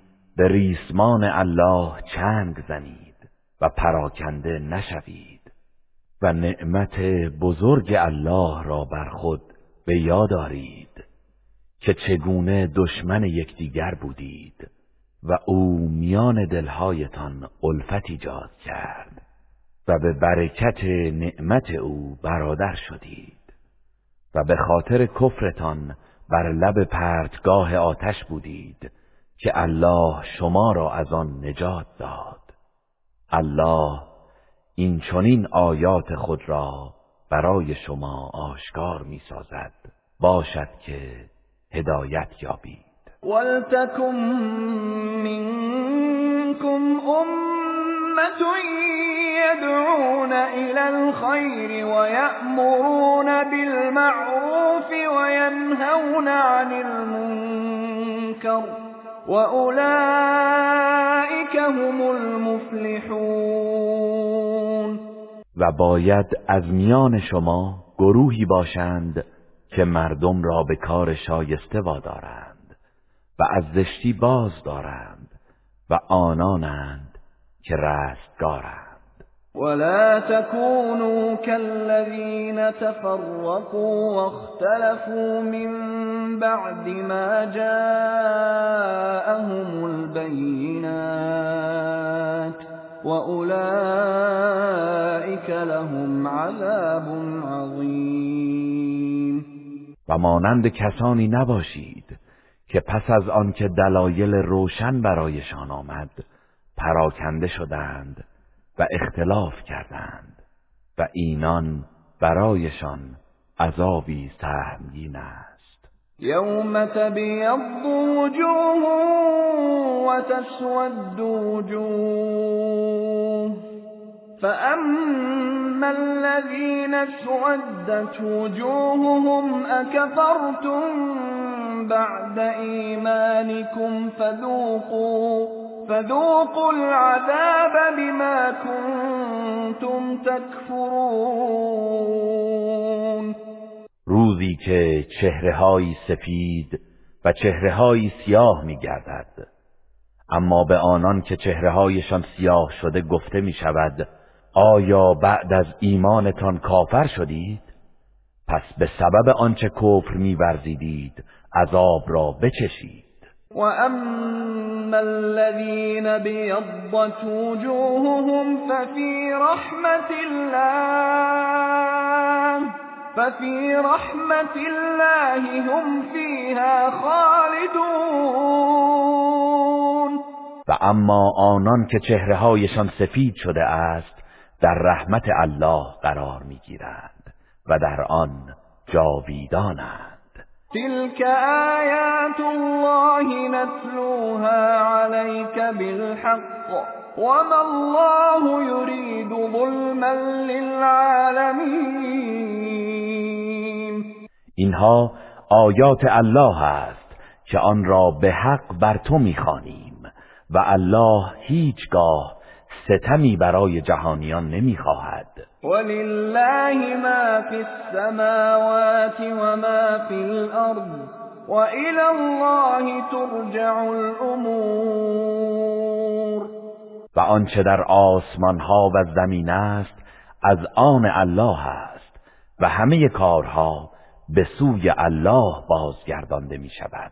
به ریسمان الله چنگ زنید و پراکنده نشوید و نعمت بزرگ الله را بر خود به یاد آرید که چگونه دشمن یکدیگر بودید و او میان دلهایتان الفت ایجاد کرد و به برکت نعمت او برادر شدید و به خاطر کفرتان بر لب پرتگاه آتش بودید که الله شما را از آن نجات داد. الله این چنین آیات خود را برای شما آشکار می سازد باشد که هدایت یابید. ولتكن منكم أمة يدعون إلى الخير ويأمرون بالمعروف وينهون عن المنكر وأولئك هم المفلحون و باید از میان شما گروهی باشند که مردم را به کار شایسته وادارند و از زشتی باز دارند و آنانند که رستگارند. ولا تكونوا كالذين تفرقوا واختلفوا من بعد ما جاءهم البينات وأولئك لهم عذاب عظیم و مانند کسانی نباشید که پس از آنکه دلایل روشن برایشان آمد پراکنده شدند و اختلاف کردند و اینان برایشان عذابی سهمگین است. یوم تبیض وجوه و تسود وجوه فأما الذين اسودت وجوههم أكفرتم بعد إيمانكم فذوقوا فذوقوا العذاب بما كنتم تكفرون. روزی که چهره سفید و چهره سیاه می گردد اما به آنان که چهره هایشان سیاه شده گفته می شود آیا بعد از ایمانتان کافر شدید؟ پس به سبب آنچه کفر میورزیدید عذاب را بچشید. و اما الذین بیضت وجوههم ففی رحمت الله ففي رحمت الله هم فيها خالدون و اما آنان که چهره هایشان سفید شده است در رحمت الله قرار می‌گیرند و در آن جاویدانند تلك آیات الله نتلوها عليك بالحق وما الله يريد ظلما للعالمين اینها آیات الله است که آن را به حق بر تو می‌خوانیم و الله هیچگاه ستمی برای جهانیان نمی‌خواهد. ولله ما فی السماوات و ما فی الارض و الى الله ترجع الامور. و آنچه در آسمان ها و زمین است از آن الله است و همه کارها به سوی الله بازگردانده می شود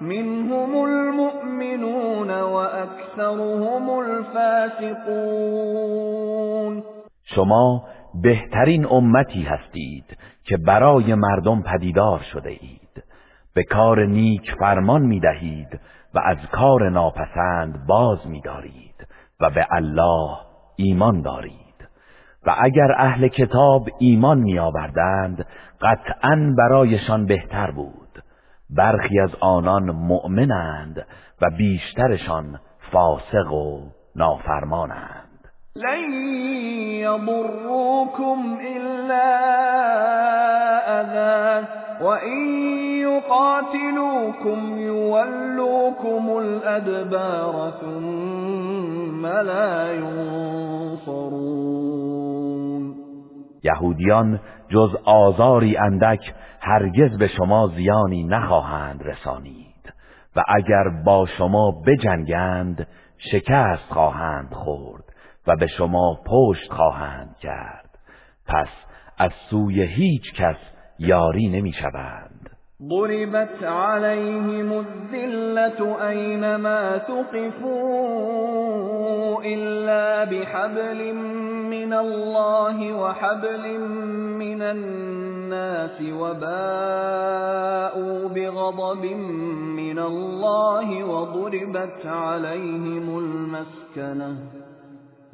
منهم المؤمنون وأكثرهم الفاسقون. شما بهترین امتی هستید که برای مردم پدیدار شده اید. به کار نیک فرمان می دهید و از کار ناپسند باز می دارید و به الله ایمان دارید. و اگر اهل کتاب ایمان می آوردند قطعا برایشان بهتر بود. برخی از آنان مؤمنند و بیشترشان فاسق و نافرمانند. لن يضروكم إلا أذى وإن يقاتلوكم يولوكم الأدبار ثم لا ينصرون. یهودیان جز آزاری اندک هرگز به شما زیانی نخواهند رسانید و اگر با شما بجنگند شکست خواهند خورد و به شما پشت خواهند کرد. پس از سوی هیچ کس یاری نمی شوند ضربت عليهم الذلة أينما ثقفوا إلا بحبل من الله وحبل من الناس وباءوا بغضب من الله وضربت عليهم المسكنه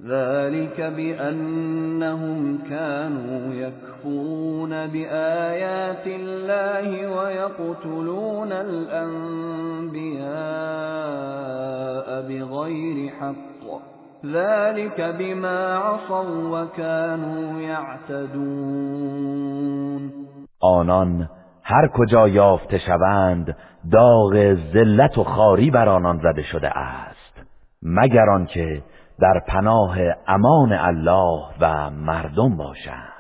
ذلك بأنهم كانوا يكفرون بآيات الله ويقتلون الأنبياء بغير حق. ذلك بما عصوا وكانوا يعتدون. آنان هر کجا یافته شوند داغ ذلت و خاری بر آنان زده شده است. مگر آنکه در پناه امان الله و مردم باشند.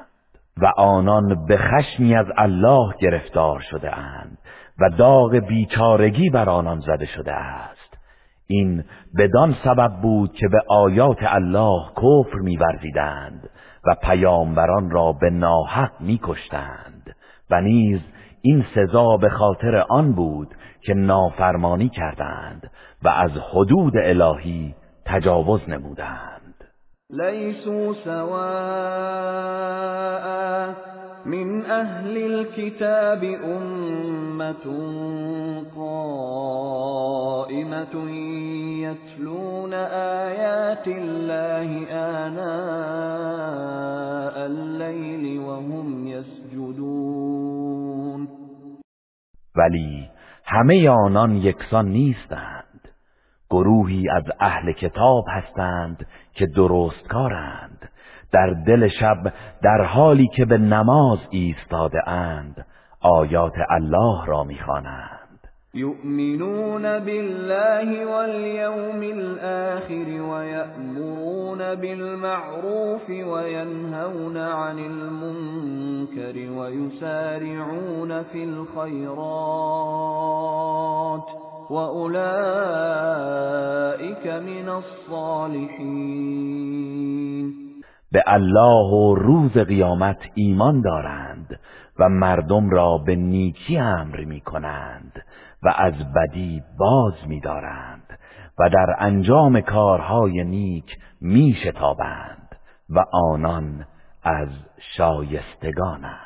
و آنان به خشمی از الله گرفتار شده اند و داغ بیچارگی بر آنان زده شده است. این بدان سبب بود که به آیات الله کفر می‌ورزیدند و پیامبران را به ناحق می‌کشتند و نیز این سزا به خاطر آن بود که نافرمانی کردند و از حدود الهی تجاوز نمودند. لیسوا سواء من اهل الكتاب امت قائمة يتلون آیات الله آناء الليل وهم يسجدون ولی همه آنان یکسان نیستند. گروهی از اهل کتاب هستند که درستکارند. در دل شب در حالی که به نماز ایستاده اند آیات الله را می‌خوانند. یؤمنون بالله واليوم الآخر ويأمرون بالمعروف وينهون عن المنكر ويسارعون في الخيرات وَأُولَئِكَ من الصالحین به الله و روز قیامت ایمان دارند و مردم را به نیکی امر می کنند و از بدی باز می دارند و در انجام کارهای نیک می شتابند و آنان از شایستگانند.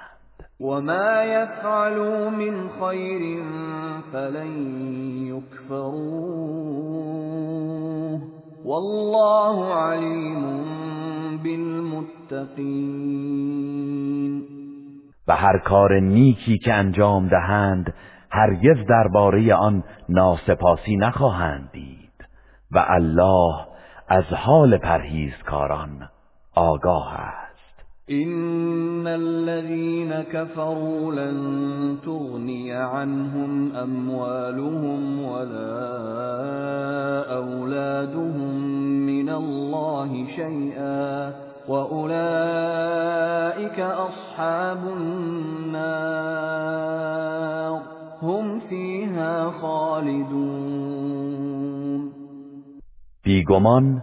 وما يفعلوا من خير فلن يكفروه والله عليم بالمتقين. و هر کار نیکی که انجام دهند هرگز درباره آن ناسپاسی نخواهند دید و الله از حال پرهیزکاران آگاه است. إن الذين كفروا لن تغني عنهم أموالهم ولا أولادهم من الله شيئا وأولئك أصحاب النار هم فيها خالدون. بیگمان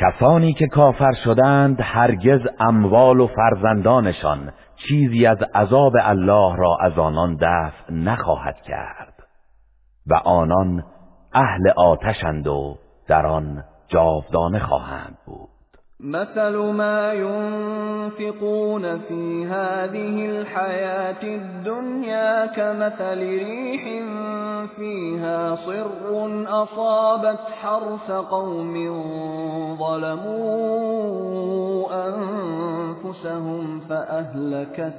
کسانی که کافر شدند هرگز اموال و فرزندانشان چیزی از عذاب الله را از آنان دفع نخواهد کرد و آنان اهل آتشند و در آن جاودانه خواهند بود. مثل ما ينفقون في هذه الحياة الدنيا كمثل ريح فيها صر أصابت حرث قوم ظلموا أنفسهم فأهلكته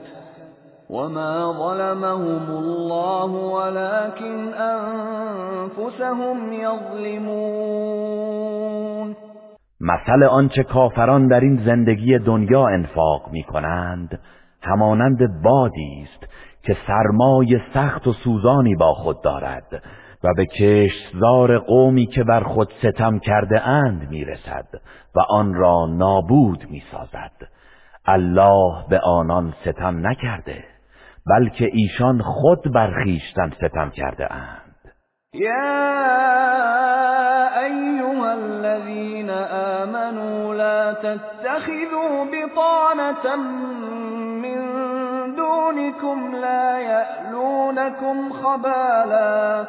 وما ظلمهم الله ولكن أنفسهم يظلمون مثل آنچه کافران در این زندگی دنیا انفاق می کنند همانند بادی است که سرمای سخت و سوزانی با خود دارد و به کشتزار قومی که بر خود ستم کرده اند می رسد و آن را نابود می سازد الله به آنان ستم نکرده بلکه ایشان خود بر خویشتن ستم کرده اند. یا ایها الذین آمنوا لا تتخذوا بطانة من دونكم لا يألونكم خبالا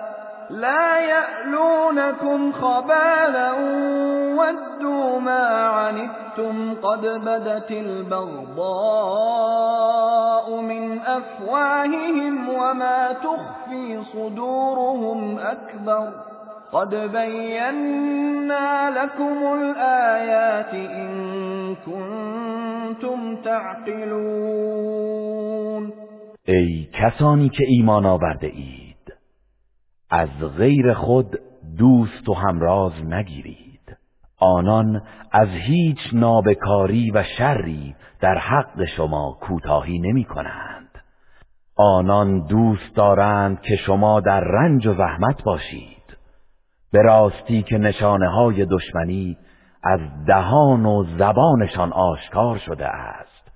لا يألونكم خبالا ودوا ما عنتم قد بدت البغضاء من أفواههم وما تخفي صدورهم أكبر قد بينا لكم الآيات إن كنتم تعقلون ای کسانی که ایمان آورده از غیر خود دوست و همراز نگیرید. آنان از هیچ نابکاری و شری در حق شما کوتاهی نمی کنند. آنان دوست دارند که شما در رنج و زحمت باشید. به راستی که نشانه های دشمنی از دهان و زبانشان آشکار شده است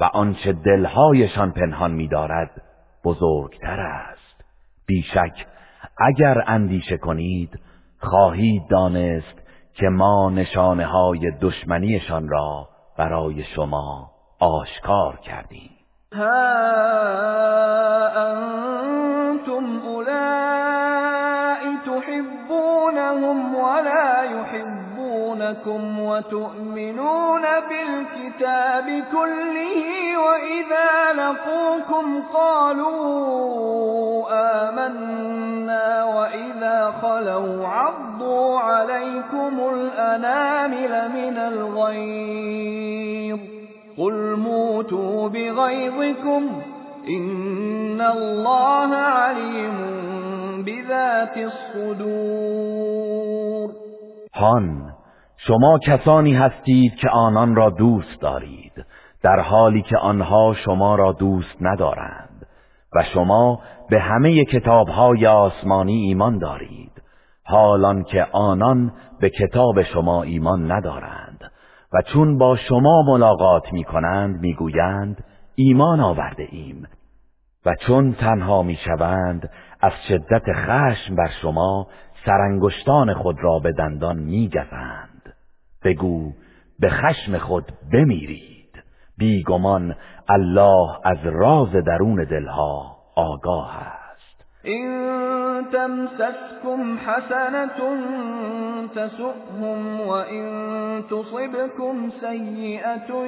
و آنچه دلهایشان پنهان می‌دارد بزرگتر است. بیشک اگر اندیشه کنید خواهید دانست که ما نشانه های دشمنیشان را برای شما آشکار کردیم. ها انتم اولائی تحبونهم ولا يحبون يَخْشَوْنَكُمْ وَتُؤْمِنُونَ بِالْكِتَابِ كُلِّهِ وَإِذَا لَقُوكُمْ قَالُوا آمَنَّا وَإِذَا خَلَوْا عَضُّوا عَلَيْكُمُ الْأَنَامِلَ مِنَ الْغَيْظِ قُلْ مُوتُوا بِغَيْظِكُمْ إِنَّ اللَّهَ عَلِيمٌ بِذَاتِ الصُّدُورِ شما کسانی هستید که آنان را دوست دارید در حالی که آنها شما را دوست ندارند و شما به همه کتابهای آسمانی ایمان دارید حالان که آنان به کتاب شما ایمان ندارند و چون با شما ملاقات می کنند می گویند ایمان آورده ایم و چون تنها می شوند از شدت خشم بر شما سرانگشتان خود را به دندان می گفند. بگو به خشم خود بمیرید. بیگمان الله از راز درون دلها آگاه است. این تمسسكم حسنة تسؤهم وإن تصبكم سيئة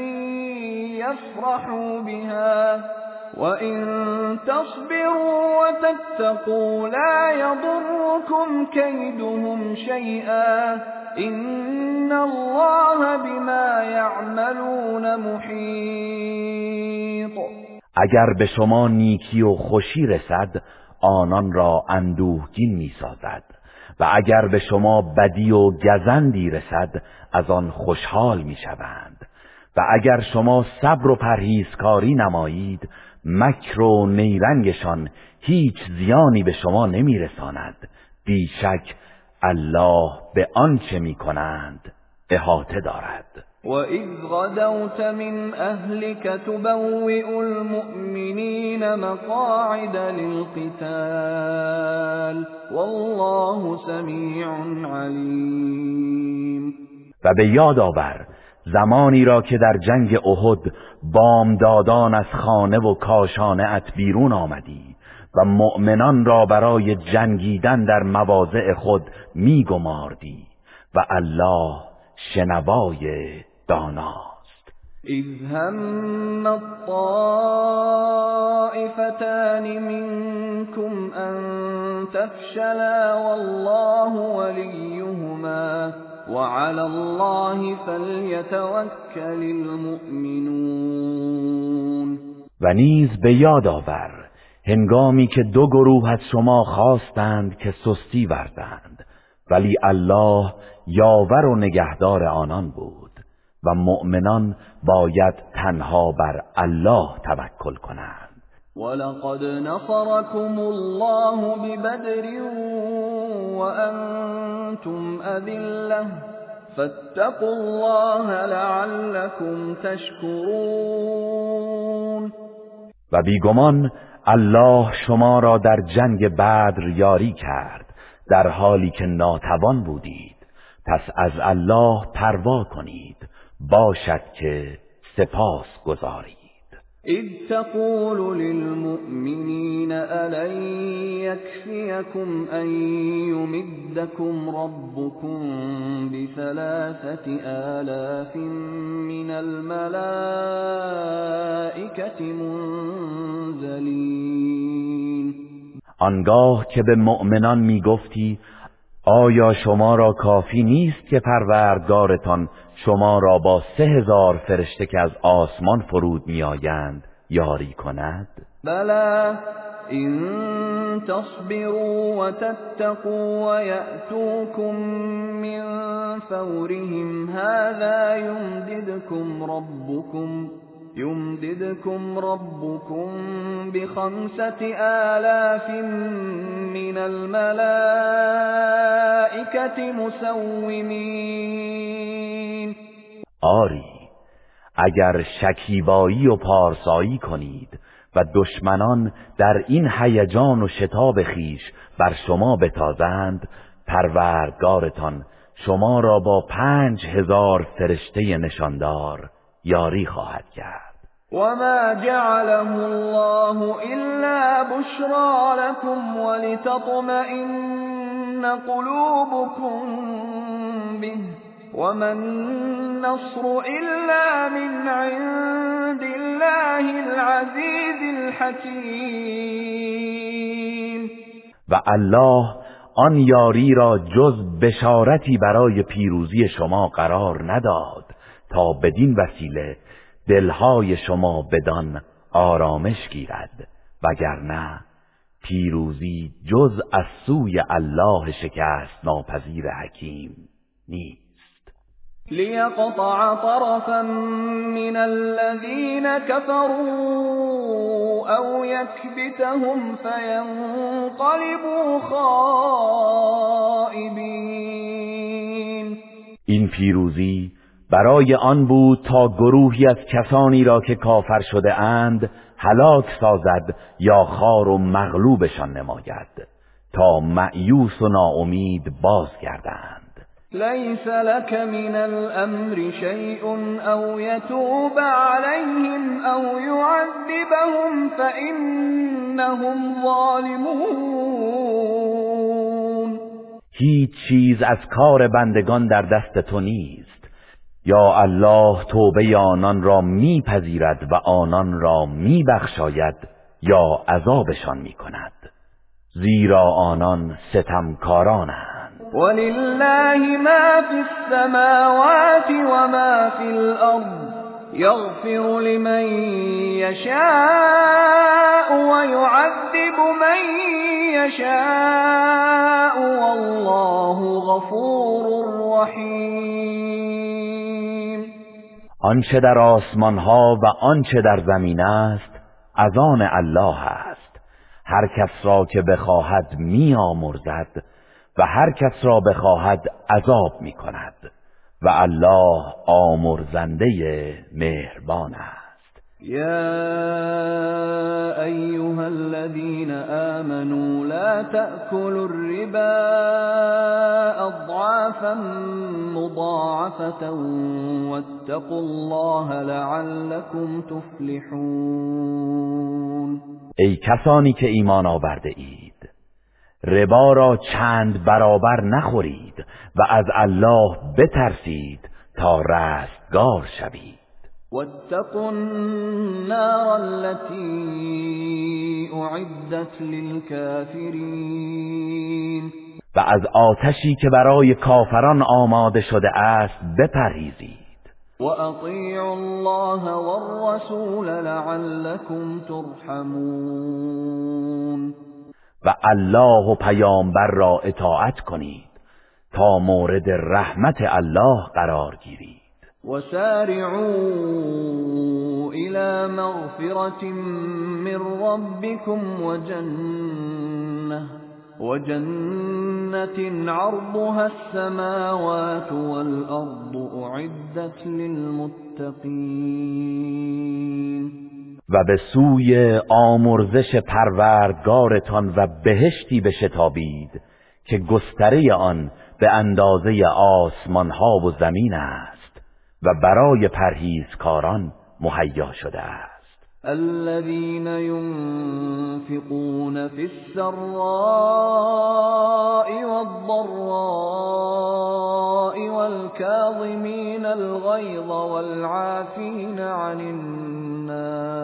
يفرحوا بها وَإِن تَصْبِرُوا وَتَتَّقُوا لَا يَضُرُّكُمْ كَيْدُهُمْ شَيْئًا إِنَّ اللَّهَ بِمَا يَعْمَلُونَ مُحِيطٌ. اگر به شما نیکی و خوشی رسد آنان را اندوهگین می‌سازد. و اگر به شما بدی و گزندی رسد از آن خوشحال می‌شوند. و اگر شما صبر و پرهیزکاری نمایید مکر و نیرنگشان هیچ زیانی به شما نمیرساند. بیشک الله به آنچه می‌کنند احاطه دارد. وَإِذْ غَدَوْتَ مِنْ أَهْلِكَ تُبَوِّئُ الْمُؤْمِنِينَ مَقَاعِدَ لِلْقِتَالِ وَاللَّهُ سَمِيعٌ عَلِيمٌ و به یاد آور زمانی را که در جنگ احد بامدادان از خانه و کاشانه ات بیرون آمدی. و مؤمنان را برای جنگیدن در مواضع خود میگماردی و الله شنوای داناست. اذ هم الطائفتان منكم ان تفشلا والله وليهما وعلى الله فلیتوکل المؤمنون. و نیز به یاد آور هنگامی که دو گروه از شما خواستند که سستی ورزند ولی الله یاور و نگهدار آنان بود و مؤمنان باید تنها بر الله توکل کنند. ولقد نصركم الله ببدر وأنتم أذلة فاتقوا الله لعلكم تشكرون. و بیگمان الله شما را در جنگ بدر یاری کرد در حالی که ناتوان بودید. پس از الله پروا کنید. باشد که سپاس گذارید. إذ تقول للمؤمنين ألن يكفيكم أن يمدكم ربكم بثلاثة آلاف من الملائكة منزلين. آنگاه که به مؤمنان میگفتی آیا شما را کافی نیست که پروردگارتان شما را با سه هزار فرشته که از آسمان فرود میآیند یاری کند؟ بلا این تصبروا و تتقوا و یأتوكم من فورهم هذا یمددكم ربكم. يمددكم ربكم بخمسة آلاف من الملائكة مسومين. آری اگر شکیبایی و پارسایی کنید و دشمنان در این هیجان و شتاب خیش بر شما بتازند پروردگارتان شما را با پنج هزار فرشته نشاندار یاری خواهد کرد. وما جعله الله إلا بشرى لكم ولتطمئن قلوبكم به وما النصر إلا من عند الله العزيز الحكيم و الله آن یاری را جز بشارتی برای پیروزی شما قرار نداد تا بدین وسیله دلهای شما بدان آرامش گیرد وگرنه پیروزی جز از سوی الله شکست ناپذیر حکیم نیست. لیقطع طرفا من الذين كفروا او يكبتهم فينقلبوا خائبين این پیروزی برای آن بود تا گروهی از کسانی را که کافر شده اند هلاک سازد یا خار و مغلوبشان نماید تا معیوس و ناامید بازگردند. لیس لك من الامر شیء او یتوب علیهم او یعذبهم فانهم ظالمون. هیچ چیز از کار بندگان در دست تو نیست. یا الله توبه آنان را میپذیرد و آنان را میبخشاید یا عذابشان می‌کند. زیرا آنان ستمکارانند. ولله ما فی السماوات و ما فی الارض یغفر لمن یشاء و یعذب من یشاء والله غفور رحیم. آنچه در آسمان ها و آنچه در زمین است از آن الله است. هر کس را که بخواهد میآمرزد و هر کس را بخواهد عذاب می کند و الله آمرزنده مهربان است. يا أيها الذين آمنوا لا تأكلوا الربا أضعافا مضاعفة واتقوا الله لعلكم تفلحون. ای کسانی که ایمان آورده اید ربا را چند برابر نخورید و از الله بترسید تا رستگار شوید. واتقوا النار التي اعدت للكافرین و از آتشی که برای کافران آماده شده است بپرهیزید. و اطیعوا الله والرسول لعلكم ترحمون. و الله و پیامبر را اطاعت کنید تا مورد رحمت الله قرار گیرید. وسارعوا الى مغفرة من ربكم وجنة وجنة عرضها السماوات والأرض أعدت للمتقين. و به سوی آمرزش پروردگارتان و بهشتی بشتابید که گستره آن به اندازه آسمان ها و زمین است. و برای پرهیزکاران مهیا شده است. الذين ينفقون في السراء والضراء والكاظمين الغيظ والعافين عن الناس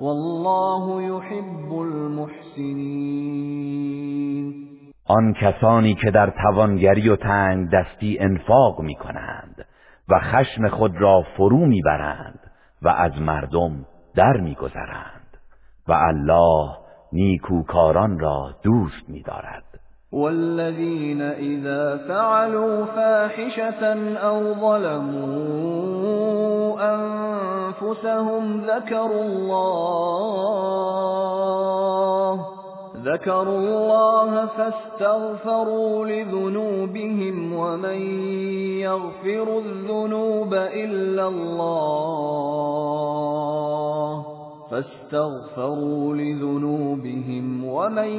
والله يحب المحسنين آن کسانی که در توانگری و تنگ دستی انفاق می کنند و خشم خود را فرو می‌برند و از مردم در میگذرند و الله نیکوکاران را دوست می‌دارد. والذین اذا فعلوا فاحشة او ظلموا انفسهم ذكروا الله ذكروا الله فاستغفروا لذنوبهم ومن يغفر الذنوب إلا الله فاستغفروا لذنوبهم ومن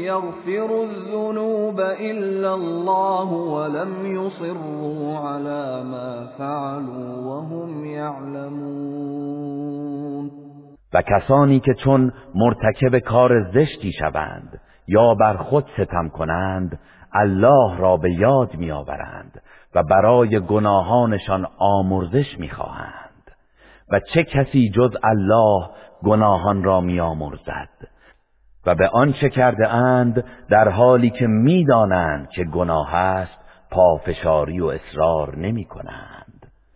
يغفر الذنوب إلا الله ولم يصروا على ما فعلوا وهم يعلمون و کسانی که چون مرتکب کار زشتی شوند یا بر خود ستم کنند الله را به یاد میآورند و برای گناهانشان آمرزش می‌خواهند. و چه کسی جز الله گناهان را میآمرزد؟ و به آنچه کرده اند در حالی که می‌دانند که گناه است پافشاری و اصرار نمی کنند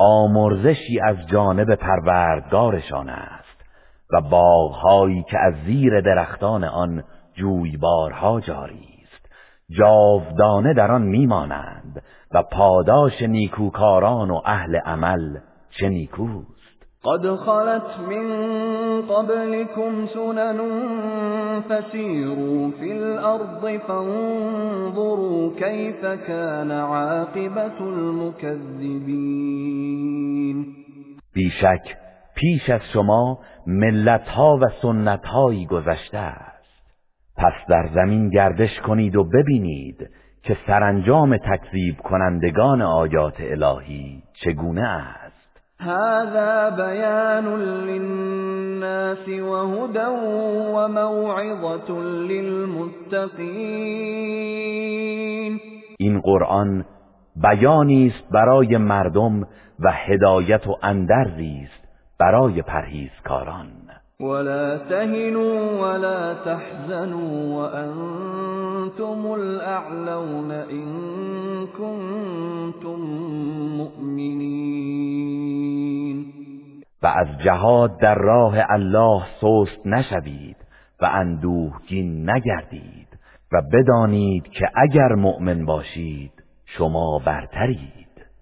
آمرزشی از جانب پروردگارشان است و باغهایی که از زیر درختان آن جویبارها جاری است. جاودانه در آن میمانند و پاداش نیکوکاران و اهل عمل چه نیکوست قد خلت من قبلكم سنن فسيروا في الأرض فانظروا كيف كان عاقبة المكذبين بیشک پیش از شما ملتها و سنتهایی گذشته است. پس در زمین گردش کنید و ببینید که سرانجام تکذیب کنندگان آیات الهی چگونه است. هذا بيان للناس وهدى وموعظة للمتقين. این قرآن بیانی است برای مردم و هدایت و اندرزی است برای پرهیزکاران. ولا تهنوا ولا تحزنوا وأنتم الأعلون إن كنتم مؤمنين. و از جهاد در راه الله سست نشوید و اندوهگین نگردید و بدانید که اگر مؤمن باشید شما برترید.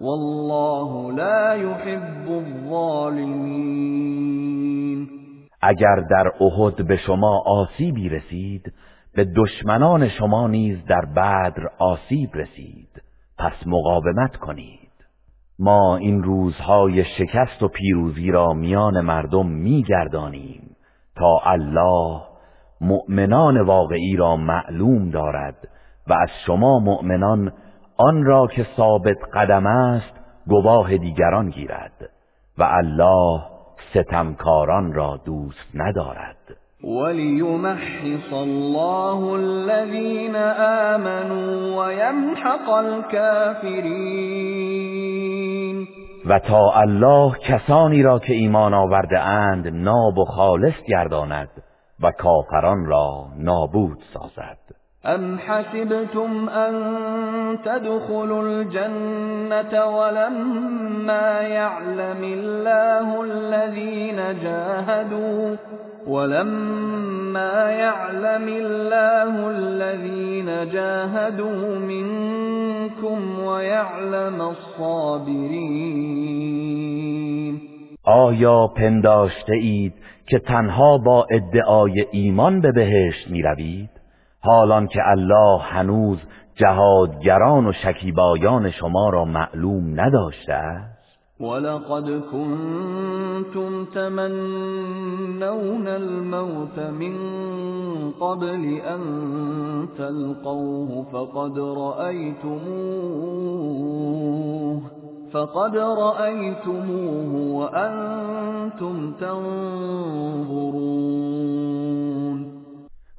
والله لا يحب الظالمين اگر در احد به شما آسیبی رسید به دشمنان شما نیز در بدر آسیب رسید. پس مقاومت کنید. ما این روزهای شکست و پیروزی را میان مردم میگردانیم تا الله مؤمنان واقعی را معلوم دارد و از شما مؤمنان آن را که ثابت قدم است گواه دیگران گیرد و الله ستمکاران را دوست ندارد. وليمحص الله الذين آمنوا ويمحق الكافرين و تا الله کسانی را که ایمان آورده اند ناب و خالص گرداند و کافران را نابود سازد. ام حسبتم ان تدخلوا الجنة ولما يعلم الله الذين جاهدوا ولما يعلم الله الذين جاهدوا منكم ويعلم الصابرين آیا پنداشته اید که تنها با ادعای ایمان به بهشت می روید؟ حالان که الله هنوز جهادگران و شکیبایان شما را معلوم نداشته است؟ ولقد كنتم تمنون الموت من قبل أن تلقوه فقد رأيتموه فقد رأيتموه وأنتم تنظرون.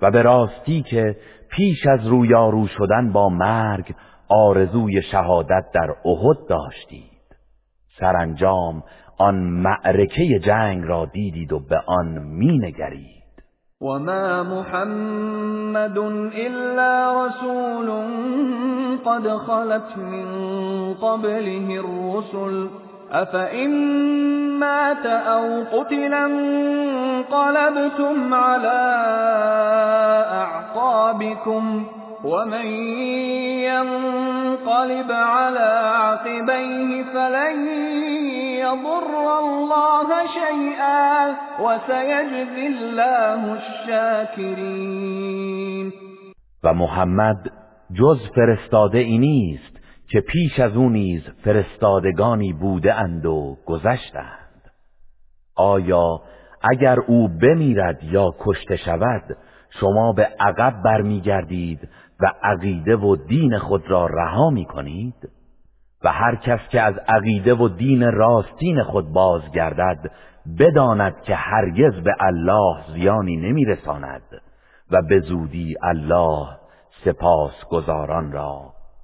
و به راستی که پیش از رویارو شدن با مرگ آرزوی شهادت در احد داشتید. سرانجام آن معرکه جنگ را دیدید و به آن مینگرید. وما محمد الا رسول قد خلت من قبله الرسل افئن مات أو قتل انقلبتم على اعقابكم ومن ينقلب على عقبيه فلن يضر الله شيئا وسيجزي الله الشاكرين و محمد جز فرستاده نیست که پیش از او نیز فرستادگانی بوده اند و گذشتند. آیا اگر او بمیرد یا کشته شود شما به عقب برمیگردید و عقیده و دین خود را رها می کنید و هر کس که از عقیده و دین راستین خود بازگردد بداند که هرگز به الله زیانی نمیرساند و به زودی الله سپاس گذاران را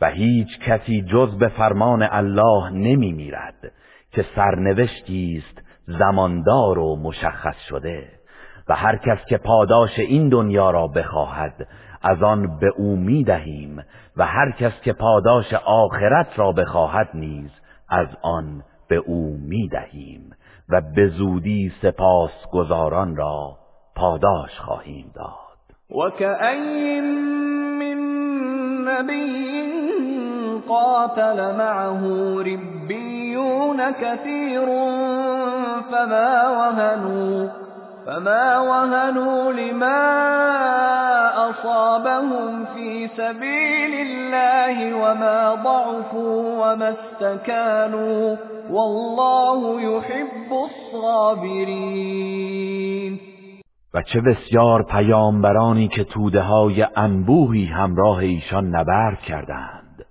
و هیچ کسی جز به فرمان الله نمی میرد که سرنوشتی است زماندار و مشخص شده و هر کس که پاداش این دنیا را بخواهد از آن به او می دهیم و هر کس که پاداش آخرت را بخواهد نیز از آن به او می دهیم و به زودی سپاس گذاران را پاداش خواهیم داد. و من نبی قاتل معه ربیون كثير فما وهنوا فما وهنوا لما أصابهم في سبيل الله وما ضعفوا وما استكانوا والله يحب الصابرين. و چه بسیار پیامبرانی که توده های انبوهی همراه ایشان نبرد کردند.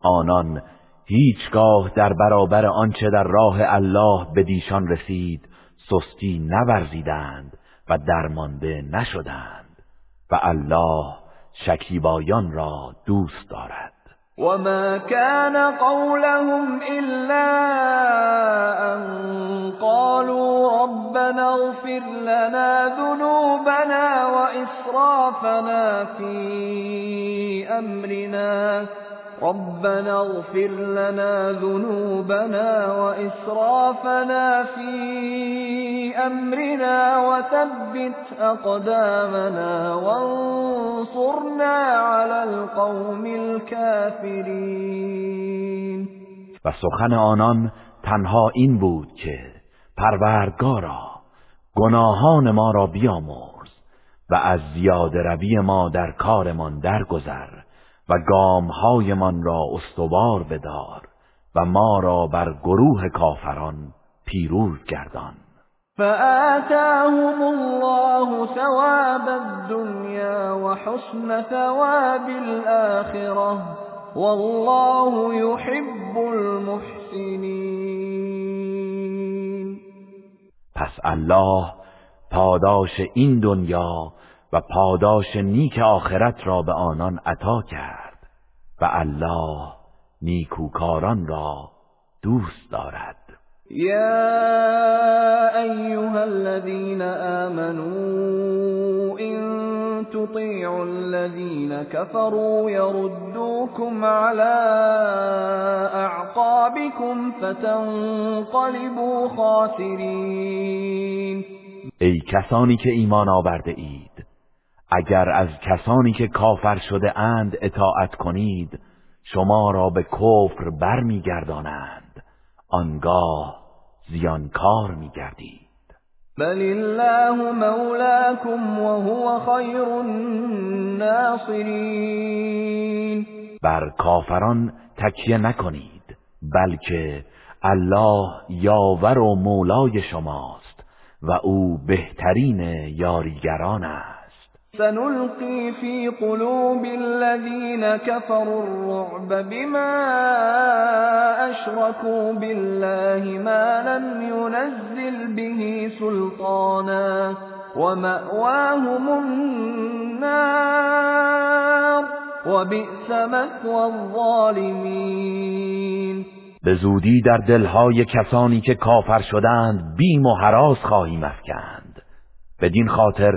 آنان هیچگاه در برابر آنچه در راه الله به دیشان رسید سستی نورزیدند و درمانده نشدند و الله شکیبایان را دوست دارد. وما كان قولهم إلا أن قالوا ربنا اغفر لنا ذنوبنا وإسرافنا في أمرنا ربنا اغفر لنا ذنوبنا وإسرافنا في أمرنا وثبت أقدامنا وانصرنا على القوم الكافرين. و سخن آنان تنها این بود که پروردگارا گناهان ما را بیامرز و از زیاد روی ما در کارمان درگذر. و گامهایمان را استوار بدار و ما را بر گروه کافران پیروز گردان. فآتاهم الله ثواب الدنيا وحسن ثواب الآخرة والله يحب المحسنين. پس الله پاداش این دنیا و پاداش نیک آخرت را به آنان عطا کرد. و الله نیکوکاران را دوست دارد. یا ایها الذين آمنوا إن تطيعوا الذين كفروا يردوكم على أعقابكم فتنقلبوا خاسرين ای کسانی که ایمان آورده اید اگر از کسانی که کافر شده اند اطاعت کنید شما را به کفر برمیگردانند. آنگاه زیانکار میگردید. بل الله مولاكم وهو خیر الناصرین. بر کافران تکیه نکنید بلکه الله یاور و مولای شماست و او بهترین یاریگران است. سنلقي في قلوب الذين كفروا الرعب بما أشركوا بالله ما لم ينزل به سلطانا ومأواهم النار وبئس مثوى الظالمين. به زودی در دلهای کسانی که کافر شدند بیم و حراس خواهیم افکند. بدین خاطر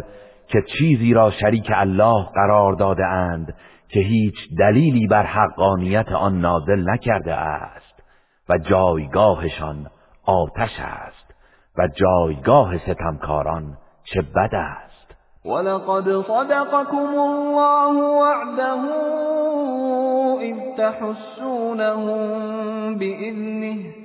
که چیزی را شریک الله قرار داده اند که هیچ دلیلی بر حقانیت آن نازل نکرده است و جایگاهشان آتش است و جایگاه ستمکاران چه بد است. ولقد صدقكم الله وعده اذ تحسونهم بإذنه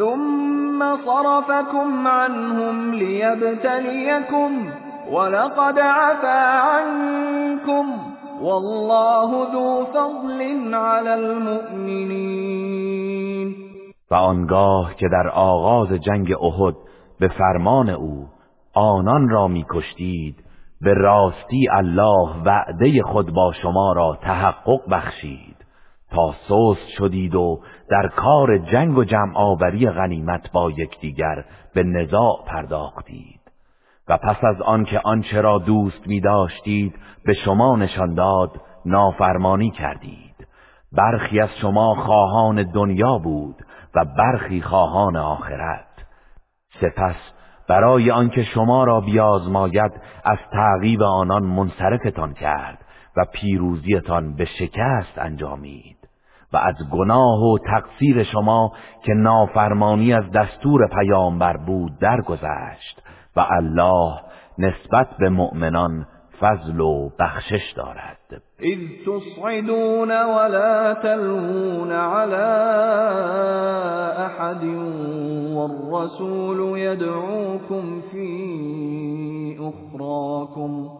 ثم صرفكم عنهم ليبتليكم ولقد عفا عنكم والله ذو فضل على المؤمنين. و آنگاه که در آغاز جنگ احد به فرمان او آنان را میکشتید به راستی الله وعده خود با شما را تحقق بخشید. تا سست شدید و در کار جنگ و جمع آوری غنیمت با یکدیگر به نزاع پرداختید. و پس از آنکه آنچه را دوست می داشتید به شما نشان داد نافرمانی کردید. برخی از شما خواهان دنیا بود و برخی خواهان آخرت. سپس برای آنکه شما را بیازماید از تعقیب آنان منصرفتان کرد و پیروزیتان به شکست انجامید. و از گناه و تقصیر شما که نافرمانی از دستور پیامبر بود درگذشت و الله نسبت به مؤمنان فضل و بخشش دارد. اذ تصعدون ولا تلوون على احد والرسول يدعوكم في اخراكم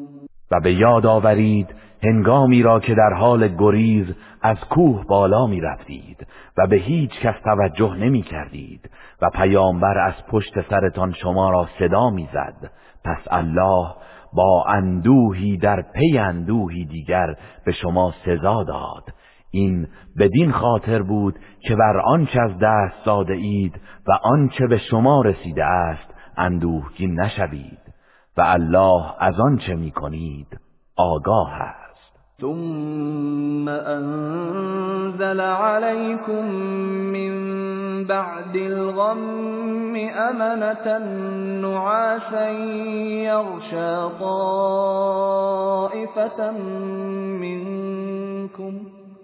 و به یاد آورید هنگامی را که در حال گریز از کوه بالا می رفتید و به هیچ کس توجه نمی کردید و پیامبر از پشت سرتان شما را صدا می زد پس الله با اندوهی در پی اندوهی دیگر به شما سزا داد. این بدین خاطر بود که بر آنچه از دست داده اید و آنچه به شما رسیده است اندوهگین نشوید. الله از آنچه می‌کنید آگاه است. ثم انزل عليكم من بعد الغم امنة نعاسا يغشى طائفة منكم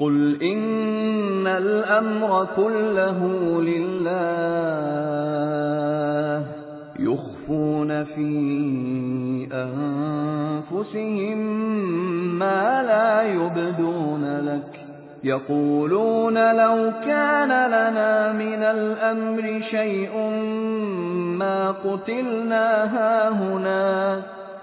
قل إن الأمر كله لله يخفون في أنفسهم ما لا يبدون لك يقولون لو كان لنا من الأمر شيء ما قتلنا هاهنا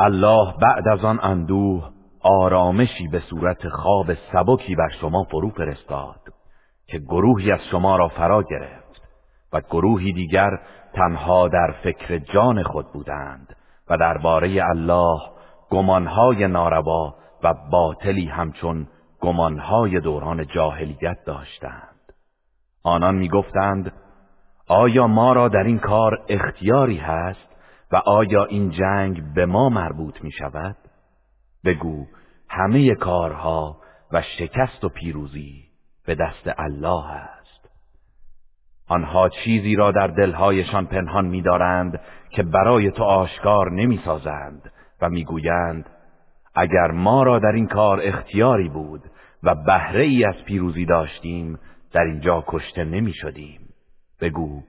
الله بعد از آن اندوه آرامشی به صورت خواب سبکی بر شما فرو فرستاد که گروهی از شما را فرا گرفت و گروهی دیگر تنها در فکر جان خود بودند و درباره الله گمانهای ناروا و باطلی همچون گمانهای دوران جاهلیت داشتند. آنان می‌گفتند آیا ما را در این کار اختیاری هست؟ و آیا این جنگ به ما مربوط می شود؟ بگو همه کارها و شکست و پیروزی به دست الله است آنها چیزی را در دلهایشان پنهان می‌دارند که برای تو آشکار نمی‌سازند و می‌گویند اگر ما را در این کار اختیاری بود و بهره ای از پیروزی داشتیم در اینجا کشته نمی شدیم بگو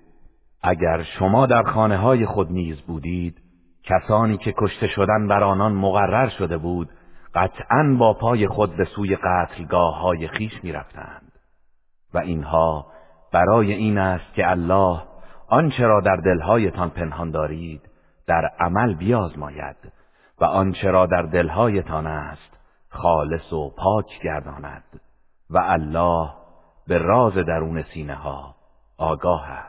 اگر شما در خانه های خود نیز بودید کسانی که کشته شدن بر آنان مقرر شده بود قطعا با پای خود به سوی قتلگاه های خیش می رفتند. و اینها برای این است که الله آنچه را در دلهایتان پنهان دارید در عمل بیازماید و آنچه را در دلهایتان است خالص و پاک گرداند و الله به راز درون سینه ها آگاه است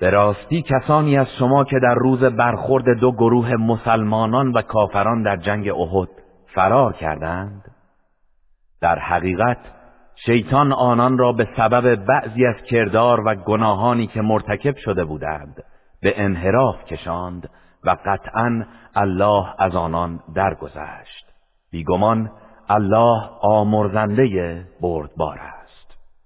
به راستی کسانی از شما که در روز برخورد دو گروه مسلمانان و کافران در جنگ احد فرار کردند در حقیقت شیطان آنان را به سبب بعضی از کردار و گناهانی که مرتکب شده بودند به انحراف کشاند و قطعا الله از آنان درگذشت. بیگمان الله آمرزنده بردبار است.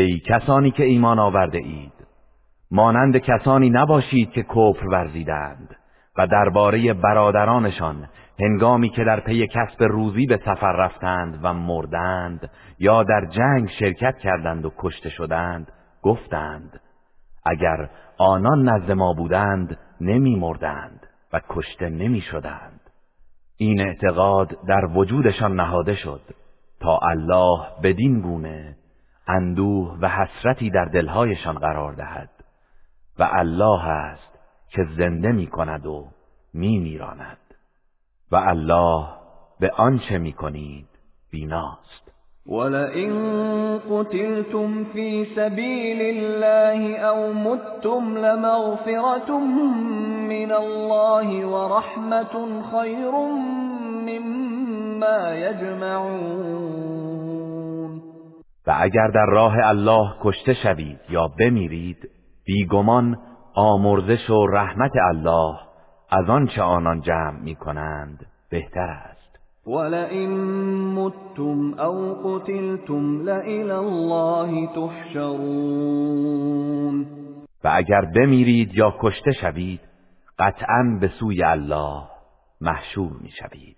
ای کسانی که ایمان آورده اید مانند کسانی نباشید که کفر ورزیدند و درباره برادرانشان هنگامی که در پی کسب روزی به سفر رفتند و مردند یا در جنگ شرکت کردند و کشته شدند گفتند اگر آنان نزد ما بودند نمی مردند و کشته نمی شدند این اعتقاد در وجودشان نهاده شد تا الله بدین گونه اندوه و حسرتی در دلهایشان قرار دهد و الله است که زنده می کند و می میراند و الله به آنچه می کنید بیناست. ولئن قتلتم في سبيل الله او متم لمغفرة من الله ورحمة خير مما يجمعون و اگر در راه الله کشته شوید یا بمیرید بیگمان آمرزش و رحمت الله از آنچه آنان جمع می کنند بهتر است. ولئن متم او قتلتم لإلى الله تحشرون. و اگر بمیرید یا کشته شوید قطعا به سوی الله محشور می شوید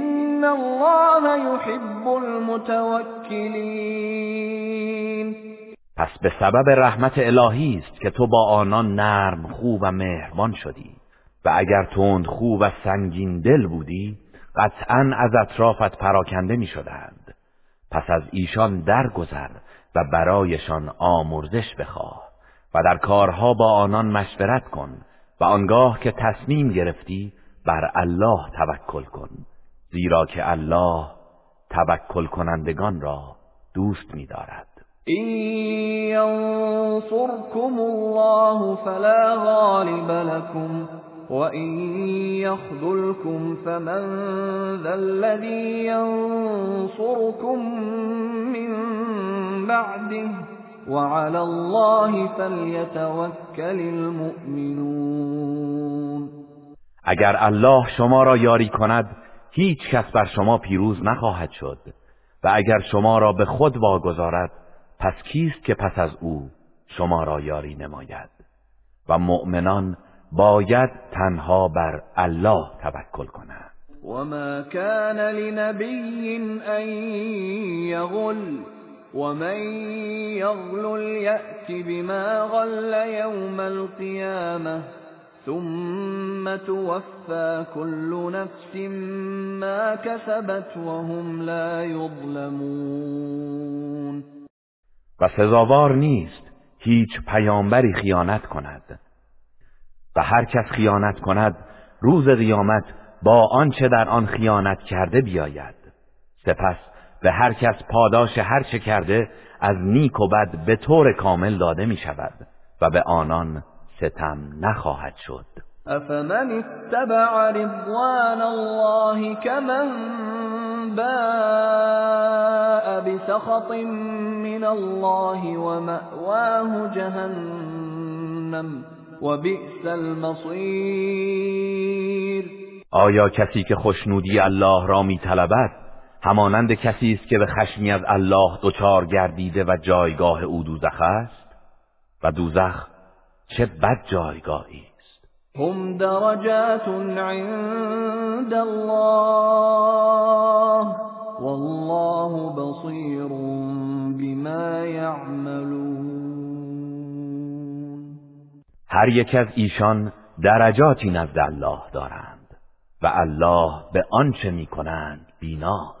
این الله يحب المتوکلین پس به سبب رحمت الهی است که تو با آنان نرم خوب و مهربان شدی. و اگر تند خوب و سنگین دل بودی قطعا از اطرافت پراکنده می شدند پس از ایشان درگذر و برایشان آمرزش بخواه و در کارها با آنان مشورت کن و آنگاه که تصمیم گرفتی بر الله توکل کن. زیرا که الله توکل کنندگان را دوست می‌دارد. این ینصركم الله فلا غالب لكم وإن يخذلكم فمن ذا الذي ينصركم من بعده وعلى الله فليتوكل المؤمنون. اگر الله شما را یاری کند هیچ کس بر شما پیروز نخواهد شد و اگر شما را به خود واگذارد پس کیست که پس از او شما را یاری نماید؟ و مؤمنان باید تنها بر الله توکل کنند. وما كان لنبي ان يغل ومن يغل يأتي بما غل يوم القيامه ثم توفى كل نفس ما كسبت وهم لا يظلمون و سزاوار نیست هیچ پیامبری خیانت کند. و هر کس خیانت کند روز قیامت با آنچه در آن خیانت کرده بیاید. سپس به هر کس پاداش هر چه کرده از نیک و بد به طور کامل داده می شود و به آنان ستم نخواهد شد. افمن اتبع رضوان الله كمن باء بسخط من الله ومأواه جهنم وبئس المصير. آیا کسی که خوشنودی الله را میطلبد همانند کسی است که به خشمی از الله دچار گردیده و جایگاه او دوزخ است؟ و دوزخ چه بد جایگاهی است. هم درجات عند الله والله بصیر بما یعملون. هر یک از ایشان درجاتی نزد الله دارند و الله به آنچه می‌کنند بیناست.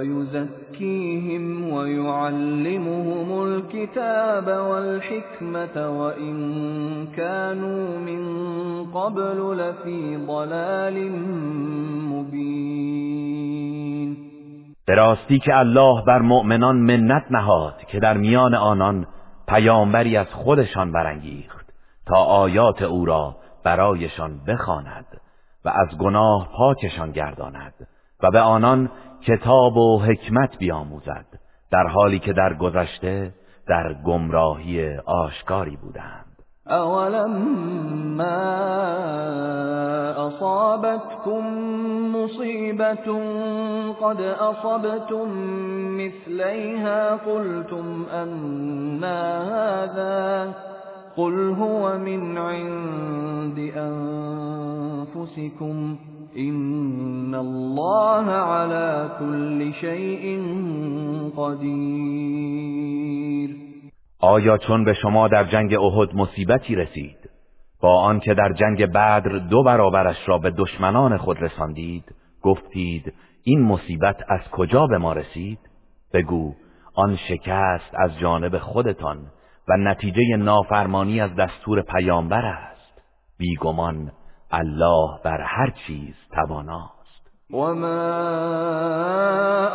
ويزكيهم ويعلمهم الكتاب والحكمة وإن كانوا من قبل لفي ضلال مبين. به راستی که الله بر مؤمنان منت نهاد که در میان آنان پیامبری از خودشان برانگیخت تا آیات او را برایشان بخواند و از گناه پاکشان گرداند و به آنان کتاب و حکمت بیاموزد در حالی که در گذشته در گمراهی آشکاری بودند. اولما اصابتكم مصیبت قد اصبتم مثلیها قلتم ان هذا قل هو من عند انفسكم این الله على كل شيء قدیر آیا چون به شما در جنگ احد مصیبتی رسید با آنکه در جنگ بدر دو برابرش را به دشمنان خود رساندید گفتید این مصیبت از کجا به ما رسید؟ بگو آن شکست از جانب خودتان و نتیجه نافرمانی از دستور پیامبر است. بیگمان الله بر هر چیز تواناست. وما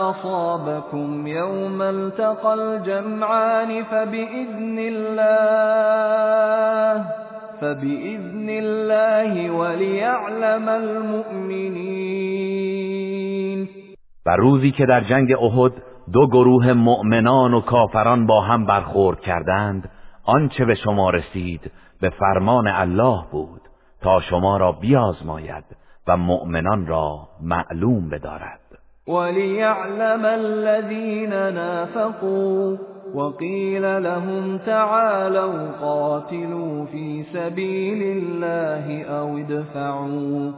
اصابكم يوم التقى الجمعان فبإذن الله فبإذن الله وليعلم المؤمنين. و روزی که در جنگ احد دو گروه مؤمنان و کافران با هم برخورد کردند آنچه به شما رسید به فرمان الله بود. تا شما را بیازماید و مؤمنان را معلوم بدارد. وليعلم الذين نافقوا وقيل لهم تعالوا قاتلوا في سبيل الله او ادفعوا.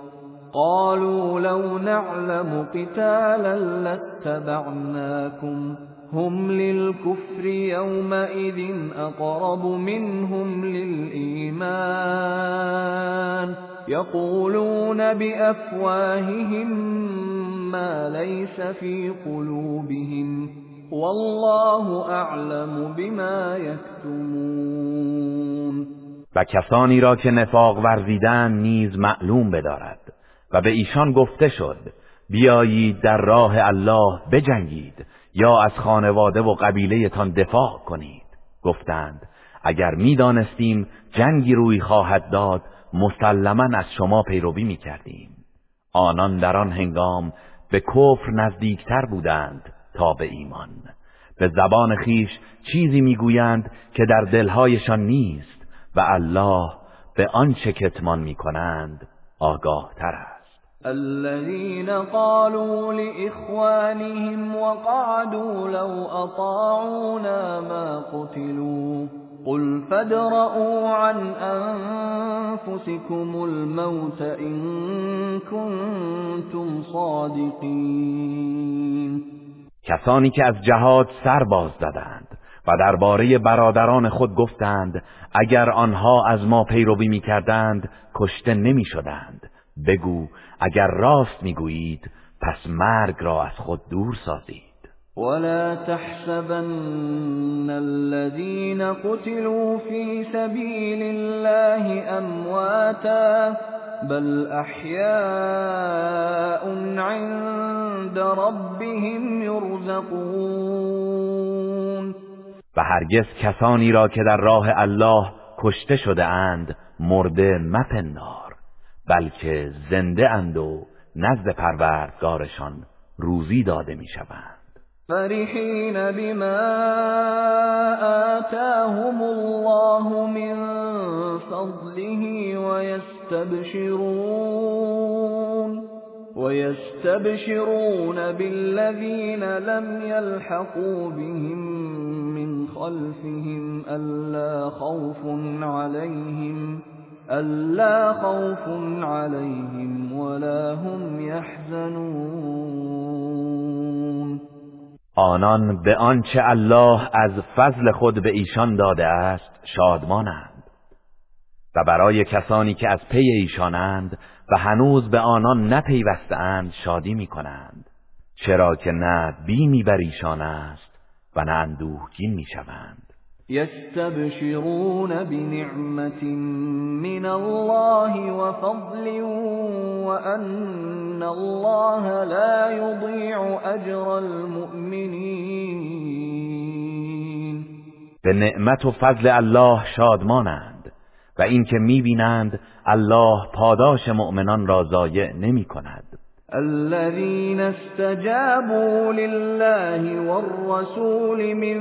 قالوا لو نعلم قتالا لاتبعناكم هم للكفر يومئذ أقرب منهم للإيمان. يقولون بأفواههم ما ليس في قلوبهم. والله أعلم بما يكتمون. و کسانی را که نفاق ورزیدن نیز معلوم بدارد و به ایشان گفته شد بیایید در راه الله بجنگید. یا از خانواده و قبیلهتان دفاع کنید. گفتند اگر می‌دانستیم جنگی روی خواهد داد مسلما از شما پیروی می‌کردیم. آنان در آن هنگام به کفر نزدیکتر بودند تا به ایمان. به زبان خیش چیزی می‌گویند که در دلهایشان نیست و الله به آنچه کتمان می‌کنند آگاه تر است. الذين قالوا لإخوانهم وقعدوا لو أطاعونا ما قتلوا قل فادرءوا عن أنفسكم الموت إن كنتم صادقين. کسانی که از جهاد سر باز دادند و درباره برادران خود گفتند اگر آنها از ما پیروی می‌کردند کشته نمی‌شدند. بگو اگر راست می‌گویید پس مرگ را از خود دور سازید. ولا تحسبن الذين قتلوا في سبيل الله امواتا بل احياء عند ربهم يرزقون. و هرگز کسانی را که در راه الله کشته شده اند مرده مپندار. بلکه زنده اند و نزد پروردگارشان روزی داده می‌شوند. فرحين بما آتاهم الله من فضله ويستبشرون ويستبشرون بالذين لم يلحقوا بهم من خلفهم ألا خوف عليهم ألا خوف عليهم ولا هم يحزنون آنان به آنچه الله از فضل خود به ایشان داده است شادمانند. و برای کسانی که از پی ایشانند و هنوز به آنان نپیوستهاند شادی می کنند چرا که نه بیمی بر ایشان است و نه اندوهگین می شوند يستبشرون بنعمة من الله وفضل وأن الله لا يضيع أجر المؤمنين. به نعمت و فضل الله شادمانند و اینکه می‌بینند الله پاداش مؤمنان را ضایع نمی کند الذين استجابوا لله والرسول من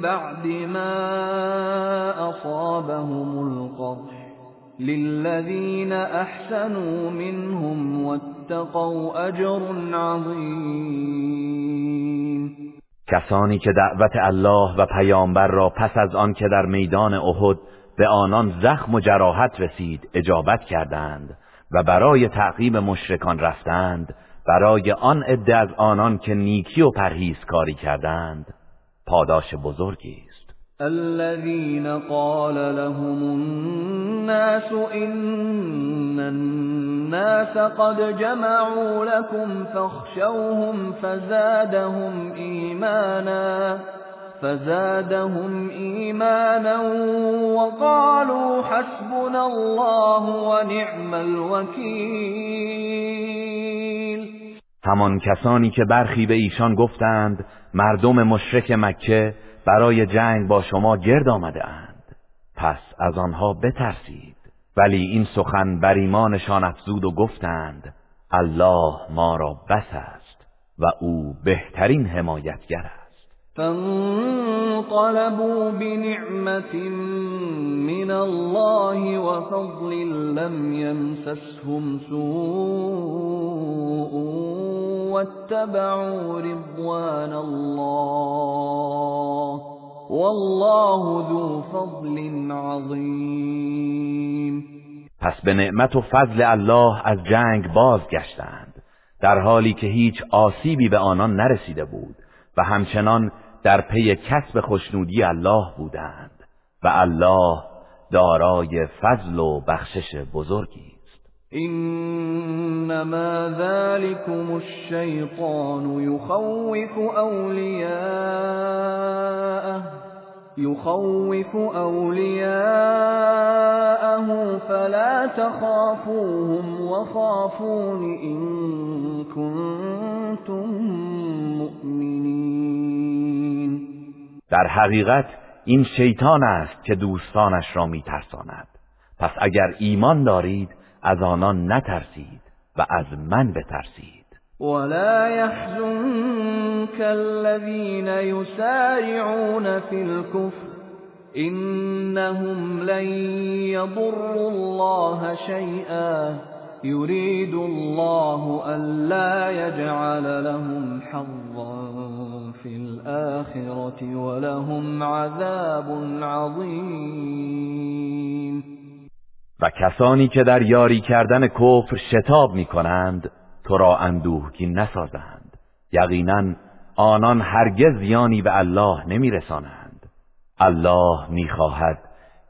بعد ما أصابهم القرح للذين أحسنوا منهم واتقوا أجر عظیم کسانی که دعوت الله و پیامبر را پس از آن که در میدان احد به آنان زخم و جراحت رسید اجابت کردند. و برای تعقیب مشرکان رفتند برای آن عده از آنان که نیکی و پرهیزکاری کردند. پاداش بزرگی است. الذين قال لهم الناس إن الناس قد جمعوا لكم فاخشوهم فزادهم إيمانا. فزادهم إيمانا وقالوا حسبنا الله ونعم الوكيل. همان کسانی که برخی به ایشان گفتند مردم مشرک مکه برای جنگ با شما گرد آمده اند. پس از آنها بترسید. ولی این سخن بر ایمانشان افزود و گفتند الله ما را بس است و او بهترین حمایتگر است. فانقلبوا بنعمة من الله وفضل لم يمسسهم سوء واتبعوا رضوان الله والله ذو فضل عظیم پس به نعمت و فضل الله از جنگ بازگشتند در حالی که هیچ آسیبی به آنان نرسیده بود و همچنان در پی کسب خوشنودی الله بودند و الله دارای فضل و بخشش بزرگی است. انما ذلكم الشیطان یخوف اولیاءه يخوف أولياءه فلا تخافوهم وخافون إن كنتم مؤمنين در حقیقت این شیطان است که دوستانش را میترساند. پس اگر ایمان دارید از آنان نترسید و از من بترسید. ولا يحزنك الذين يسارعون في الكفر إنهم لن يضروا الله شيئا يريد الله ألا يجعل لهم حظا الآخرة ولهم عذاب عظیم و کسانی که در یاری کردن کفر شتاب می کنند تو را اندوهگین نسازند. یقینا آنان هرگز زیانی به الله نمی رسانند الله می خواهد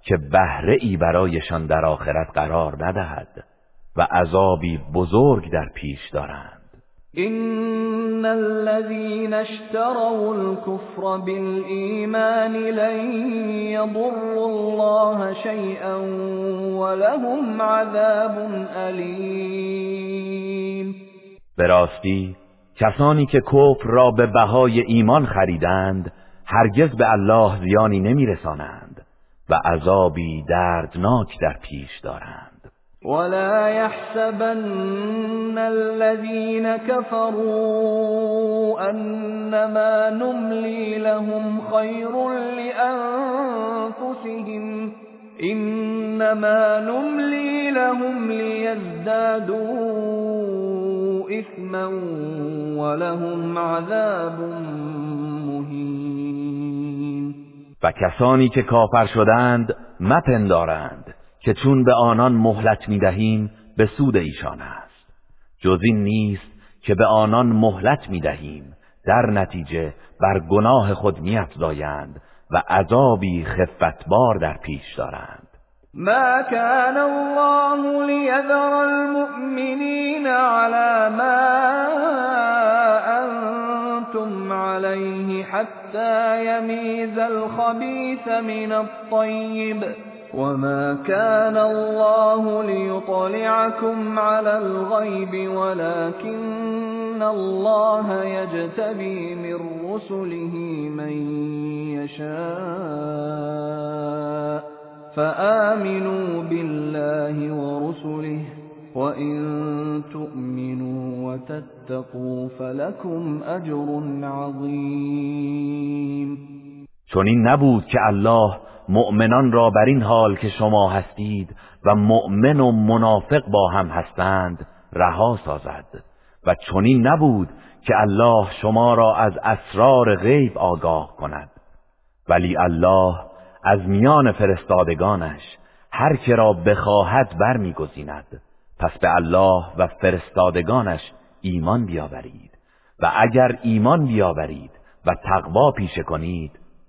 که بهره ای برایشان در آخرت قرار ندهد و عذابی بزرگ در پیش دارند. إن الذين اشتروا الكفر بالإيمان لن يضروا الله شيئا ولهم عذاب أليم به راستی کسانی که کفر را به بهای ایمان خریدند هرگز به الله زیانی نمیرسانند و عذابی دردناک در پیش دارند. ولا يحسبن الذين كفروا أنما نملي لهم خير لأنفسهم إنما نملي لهم ليزدادوا إثما ولهم عذاب مهین و کسانی که کافر شدند که چون به آنان مهلت می‌دهیم به سود ایشان است. جز این نیست که به آنان مهلت می‌دهیم در نتیجه بر گناه خود میافزایند و عذابی خفتبار در پیش دارند. ما كان الله ليذر المؤمنين على ما أنتم عليه حتى يميز الخبيث من الطيب وما كان الله ليطلعكم على الغيب ولكن الله يجتبي من رسله من يشاء فآمنوا بالله ورسله وإن تؤمنوا وتتقوا فلكم أجر عظيم. چون نبود که الله مؤمنان را بر این حال که شما هستید و مؤمن و منافق با هم هستند رها سازد. و چنین نبود که الله شما را از اسرار غیب آگاه کند. ولی الله از میان فرستادگانش هر که را بخواهد برمیگزیند. پس به الله و فرستادگانش ایمان بیاورید. و اگر ایمان بیاورید و تقوا پیشه کنید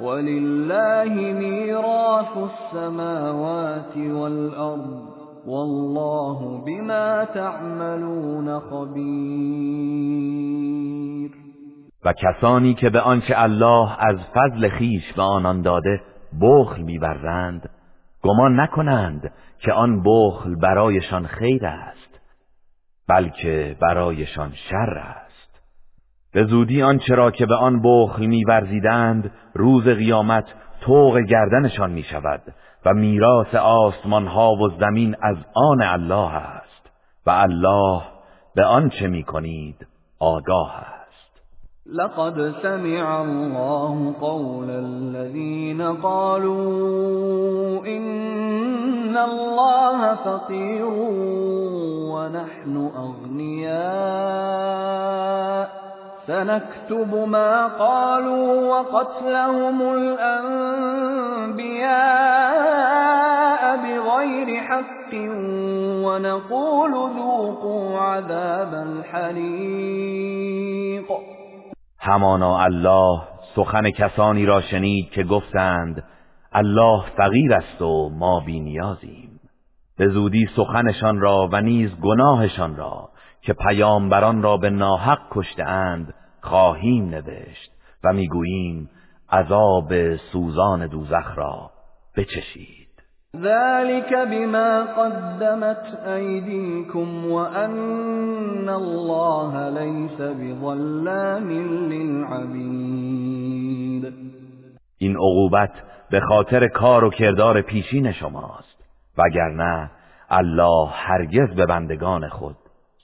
ولله ميراث السماوات والأرض والله بما تعملون خبیر و کسانی که به آنچه الله از فضل خیش به آنان داده بخل میورزند گمان نکنند که آن بخل برایشان خیر است بلکه برایشان شر است. به زودی آنچه را که به آن بخل میورزیدند روز قیامت توق گردنشان می شود و میراث آسمان ها و زمین از آن الله است و الله به آنچه می کنید آگاه است. لقد سمع الله قول الذين قالوا إن الله فقير ونحن أغنياء. سنكتب ما قالوا وقتلهم الأنبياء بغير حق ونقول ذوقوا عذاب الحريق. همانا الله سخن کسانی را شنید که گفتند الله فقیر است و ما بینیازیم به زودی سخنشان را و نیز گناهشان را که پیامبران را به ناحق کشته خواهیم نوشت و می‌گوییم عذاب سوزان دوزخ را بچشید. ذلك بما قدمت ایدیکم وان الله لیس بظلام للعبید این عقوبت به خاطر کار و کردار پیشین شماست وگرنه الله هرگز به بندگان خود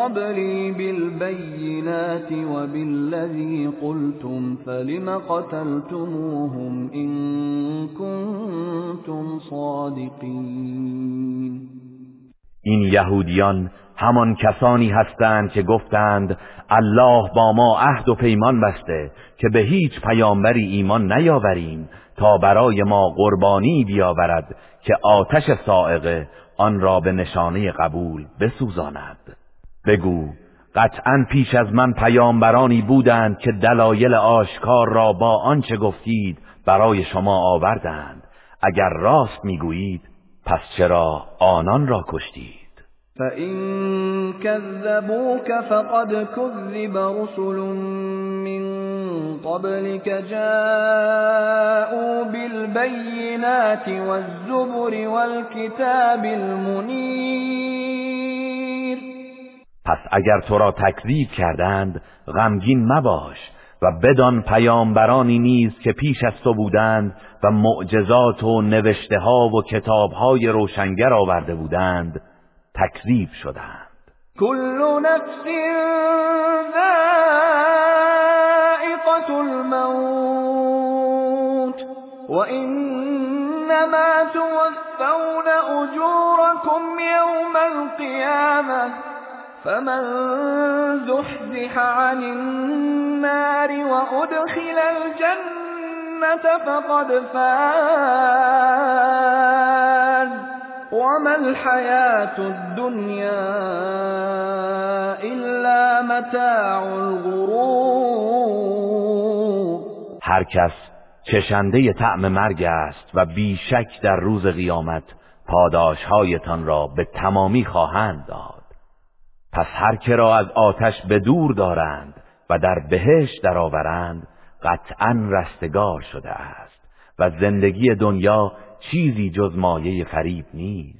قبلي بالبينات وبالذي قلتم فلم قتلتموهم إن كنتم صادقين این یهودیان همان کسانی هستند که گفتند الله با ما عهد و پیمان بسته که به هیچ پیامبری ایمان نیاوریم تا برای ما قربانی بیاورد که آتش سائقه آن را به نشانه قبول بسوزاند. بگو قطعا پیش از من پیامبرانی بودند که دلایل آشکار را با آنچه گفتید برای شما آوردند. اگر راست می‌گویید پس چرا آنان را کشتید؟ فَإِن كَذَّبُوكَ فَقَدْ كُذِّبَ رُسُلٌ مِّن قَبْلِكَ جَاءُوا بِالْبَيِّنَاتِ وَالزُّبُرِ وَالْكِتَابِ الْمُنِيرِ پس اگر تو را تکذیب کردند غمگین مباش و بدان پیامبرانی نیز که پیش از تو بودند و معجزات و نوشته ها و کتاب های روشنگر آورده بودند تکذیب شدند. كل نفس ذائقة الموت وإنما توفون أجوركم يوم القيامة فمن زحزح عن النار وأدخل الجنة فقد فاز. وما الحياة الدنيا الا متاع الغرور. هر کس چشنده طعم مرگ است و بیشک در روز قیامت پاداشهایتان را به تمامی خواهند داد. پس هر که را از آتش به دور دارند و در بهشت درآورند قطعا رستگار شده است و زندگی دنیا چیزی جز مایه فریب نیست.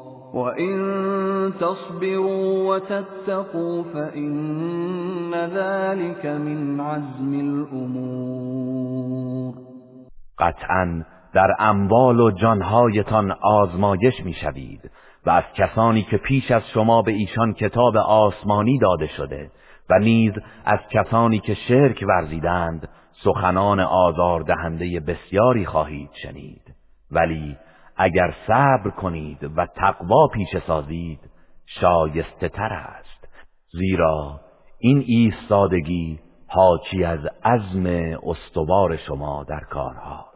وَإِن تَصْبِرُوا وَتَتَّقُوا فَإِنَّ ذَلِكَ مِنْ عَزْمِ الْأُمُورِ. قطعا در اموال و جانهایتان آزمایش می‌شوید و از کسانی که پیش از شما به ایشان کتاب آسمانی داده شده و نیز از کسانی که شرک ورزیدند سخنان آزار دهنده بسیاری خواهید شنید. ولی اگر صبر کنید و تقوا پیش سازید شایسته تر است. زیرا این ایستادگی حاکی از عزم استوار شما در کارهاست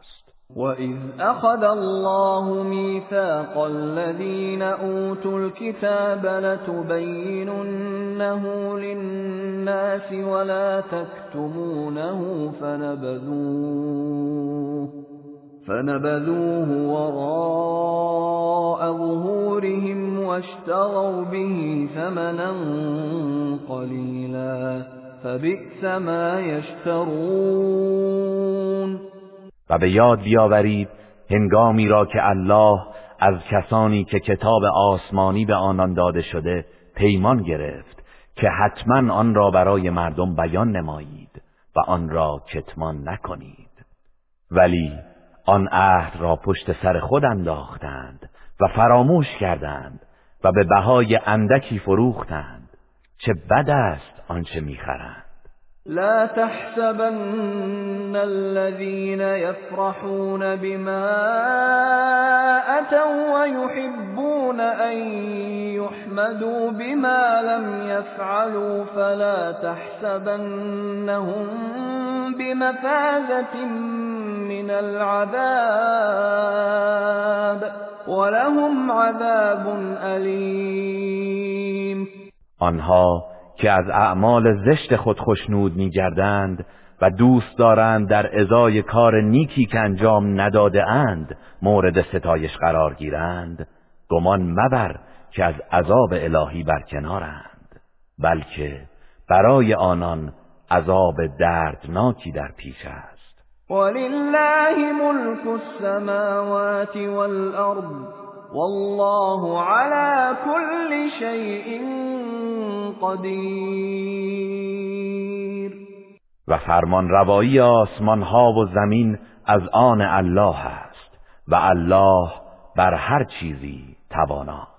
وَإِذْ أَخَذَ اللَّهُ مِيثَاقَ الَّذِينَ أُوتُوا الْكِتَابَ لَتُبَيِّنُنَّهُ لِلنَّاسِ وَلَا تَكْتُمُونَهُ فَنَبَذُوهُ فنبذوه وراء ظهورهم واشتروا به ثمنا قلیلا فبئس ما یشترون و به یاد بیاورید هنگامی را که الله از کسانی که کتاب آسمانی به آنان داده شده پیمان گرفت که حتما آن را برای مردم بیان نمایید و آن را کتمان نکنید. ولی آن عهد را پشت سر خود انداختند و فراموش کردند و به بهای اندکی فروختند. چه بد است آنچه می‌خرند. لا تحسبن الذين يفرحون بما أتوا ويحبون أن يحمدوا بما لم يفعلوا فلا تحسبنهم بمفازة من العذاب ولهم عذاب أليم. آنها که از اعمال زشت خود خشنود میگردند و دوست دارند در ازای کار نیکی که انجام نداده اند مورد ستایش قرار گیرند. گمان مبر که از عذاب الهی برکنارند. بلکه برای آنان عذاب دردناکی در پیش است. ولله ملك السماوات والارض. والله على كل شيء قدیر و فرمان روایی آسمان ها و زمین از آن الله است و الله بر هر چیزی تواناست.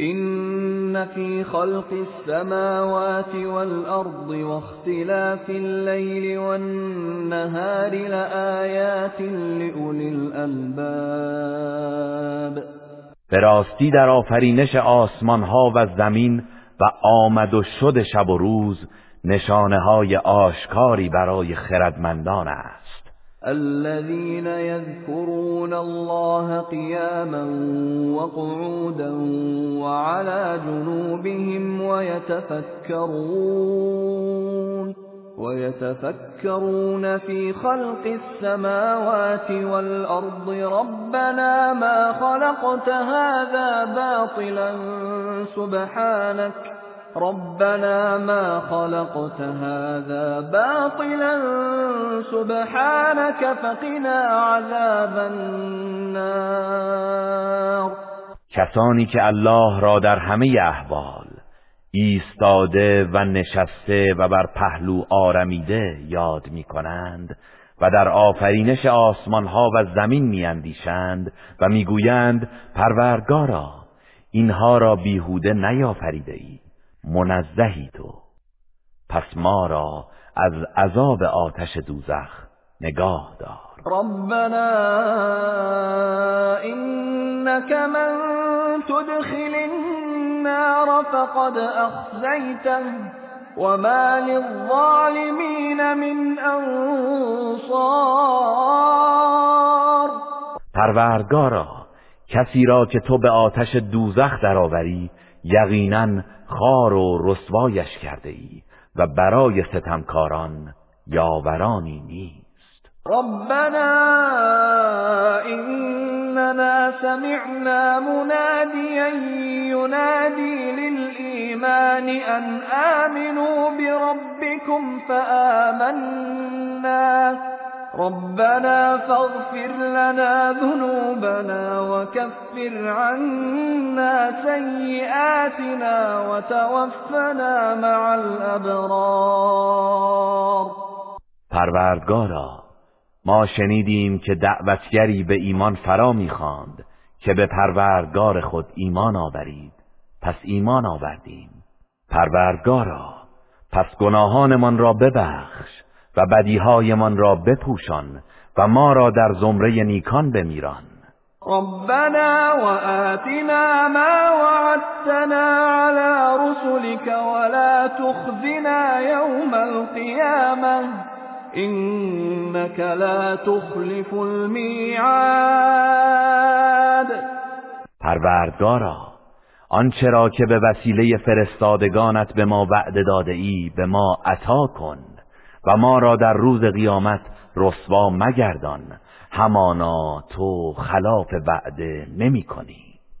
إن في خلق السماوات والأرض واختلاف الليل والنهار لآيات لأولي الألباب. به راستی در آفرینش آسمان ها و زمین و آمد و شد شب و روز نشانه های آشکاری برای خردمندان است. الذين يذكرون الله قياما وقعودا وعلى جنوبهم ويتفكرون. ويتفكرون في خلق السماوات والأرض ربنا ما خلقت هذا باطلا سبحانك. ربنا ما خلقت هذا باطلا سبحانك. فقنا عذاب النار. کسانی که الله را در همه احوال ایستاده و نشسته و بر پهلو آرمیده یاد می کنند و در آفرینش آسمان ها و زمین میاندیشند و می‌گویند پروردگارا اینها را بیهوده نیافریده ای منزهی تو. پس ما را از عذاب آتش دوزخ نگاه دار. ربنا انك من تدخل النار فقد اخزيته وما للظالمين من انصار پروردگارا کسی را که تو به آتش دوزخ درآوری یقینا خار و رسوایش کرده ای و برای ستمکاران یاورانی نیست. ربنا اننا سمعنا منادیا ینادی للایمان ان آمنوا بربكم فآمنا ربنا فاغفر لنا ذنوبنا وكفر عنا سيئاتنا وتوفنا مع پروردگارا ما شنیدیم که دعوتگری به ایمان فرا می‌خواند که به پروردگار خود ایمان آورید. پس ایمان آوردیم. پروردگارا پس گناهانمان را ببخش و بدیهایمان را بپوشان و ما را در زمره نیکان بمیران. ربنا وآتنا ما وعدتنا على رسلك ولا تخزنا يوم القيامة. إنك لا تخلف الميعاد. پروردگارا آنچه را که به وسیله فرستادگانت به ما وعده داده ای به ما عطا کن و ما را در روز قیامت رسوا مگردان. همانا تو خلاف وعده نمی کنی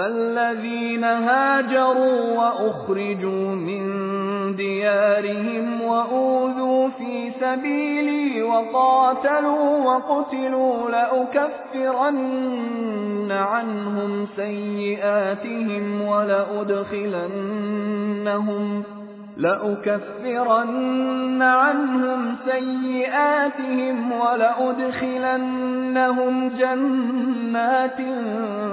فالذين هاجروا وأخرجوا من ديارهم وأوذوا في سبيلي وقاتلوا وقتلوا لأكفرن عنهم سيئاتهم ولأدخلنهم لأكفرن عنهم سيئاتهم ولأدخلنهم جنات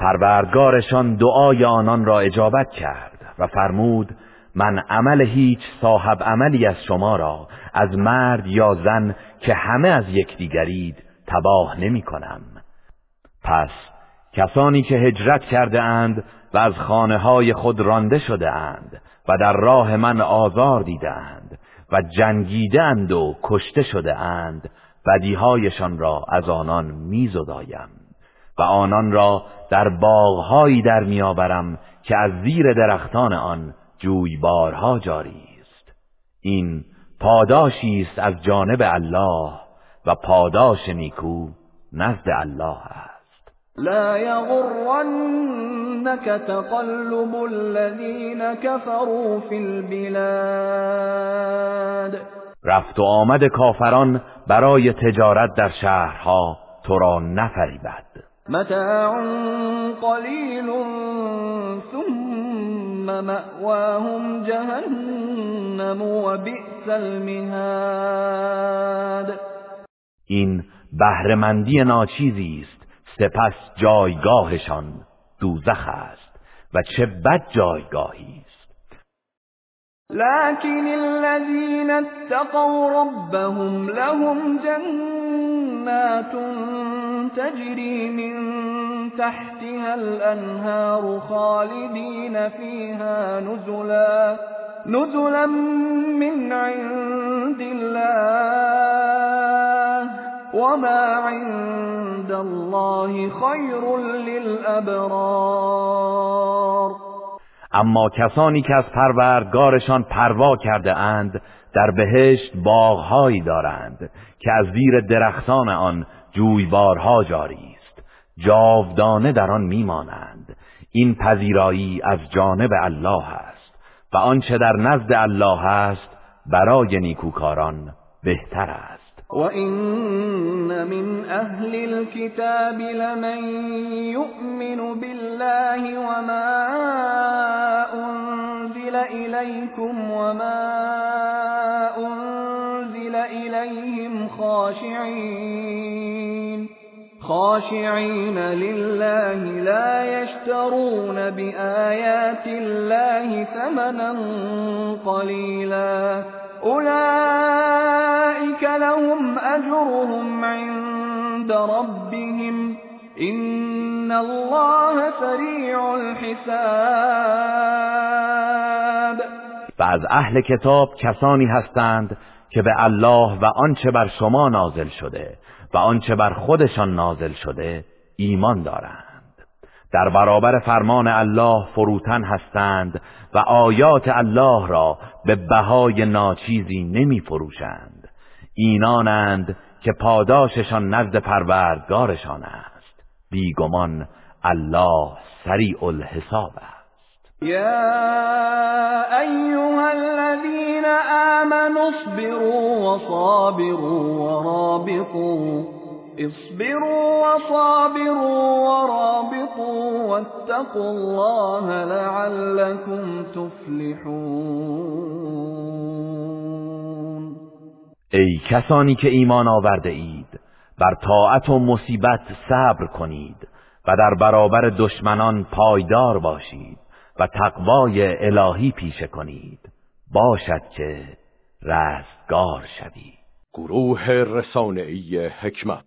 پروردگارشان دعای آنان را اجابت کرد و فرمود من عمل هیچ صاحب عملی از شما را از مرد یا زن که همه از یکدیگرید تباه نمی کنم. پس کسانی که هجرت کرده اند و از خانه های خود رانده شده اند و در راه من آزار دیده اند و جنگیده اند و کشته شده اند بدیهایشان را از آنان میزدایم و آنان را در باغهایی در میآورم که از زیر درختان آن جویبارها جاری است این پاداشی است از جانب الله و پاداش نیکو نزد الله است. لا یغرنك تقلب الذين كفروا في البلاد. رفت و آمد کافران برای تجارت در شهرها تو را نفریبد. متاع قلیل ثم مأواهم جهنم و بئس المهاد. این بهرهمندی ناچیزی است. سپس جایگاهشان دوزخ است و چه بد جایگاهی. لكن الذين اتقوا ربهم لهم جنات تجري من تحتها الأنهار خالدين فيها نزلا نزلا من عند الله. وما عند الله خير للأبرار. اما کسانی که از پروردگارشان پروا کرده اند در بهشت باغهایی دارند که از زیر درختان آن جویبارها جاری است. جاودانه در آن میمانند. این پذیرایی از جانب الله است و آنچه در نزد الله است برای نیکوکاران بهتر است. وَإِنَّ مِنْ أَهْلِ الْكِتَابِ لَمَن يُؤْمِنُ بِاللَّهِ وَمَا أُنْزِلَ إِلَيْكُمْ وَمَا أُنْزِلَ إِلَيْهِمْ خَاشِعِينَ خاشعين لله لا يشترون بآيات الله ثمنا قليلا أولئك لهم أجرهم عند ربهم إن الله سریع الحساب و از اهل کتاب کسانی هستند که به الله و آنچه بر شما نازل شده و آنچه بر خودشان نازل شده ایمان دارند. در برابر فرمان الله فروتن هستند و آیات الله را به بهای ناچیزی نمی فروشند اینانند که پاداششان نزد پروردگارشان است. بیگمان الله سریع الحساب است. یا ایها الذین آمنوا اصبروا وصابروا ورابطوا اصبروا وصابروا ورابطوا واتقوا الله لعلكم تفلحون. ای کسانی که ایمان آورده اید بر طاعت و مصیبت صبر کنید و در برابر دشمنان پایدار باشید و تقوای الهی پیشه کنید. باشد که رستگار شوید. گروه رسانه‌ای حکمت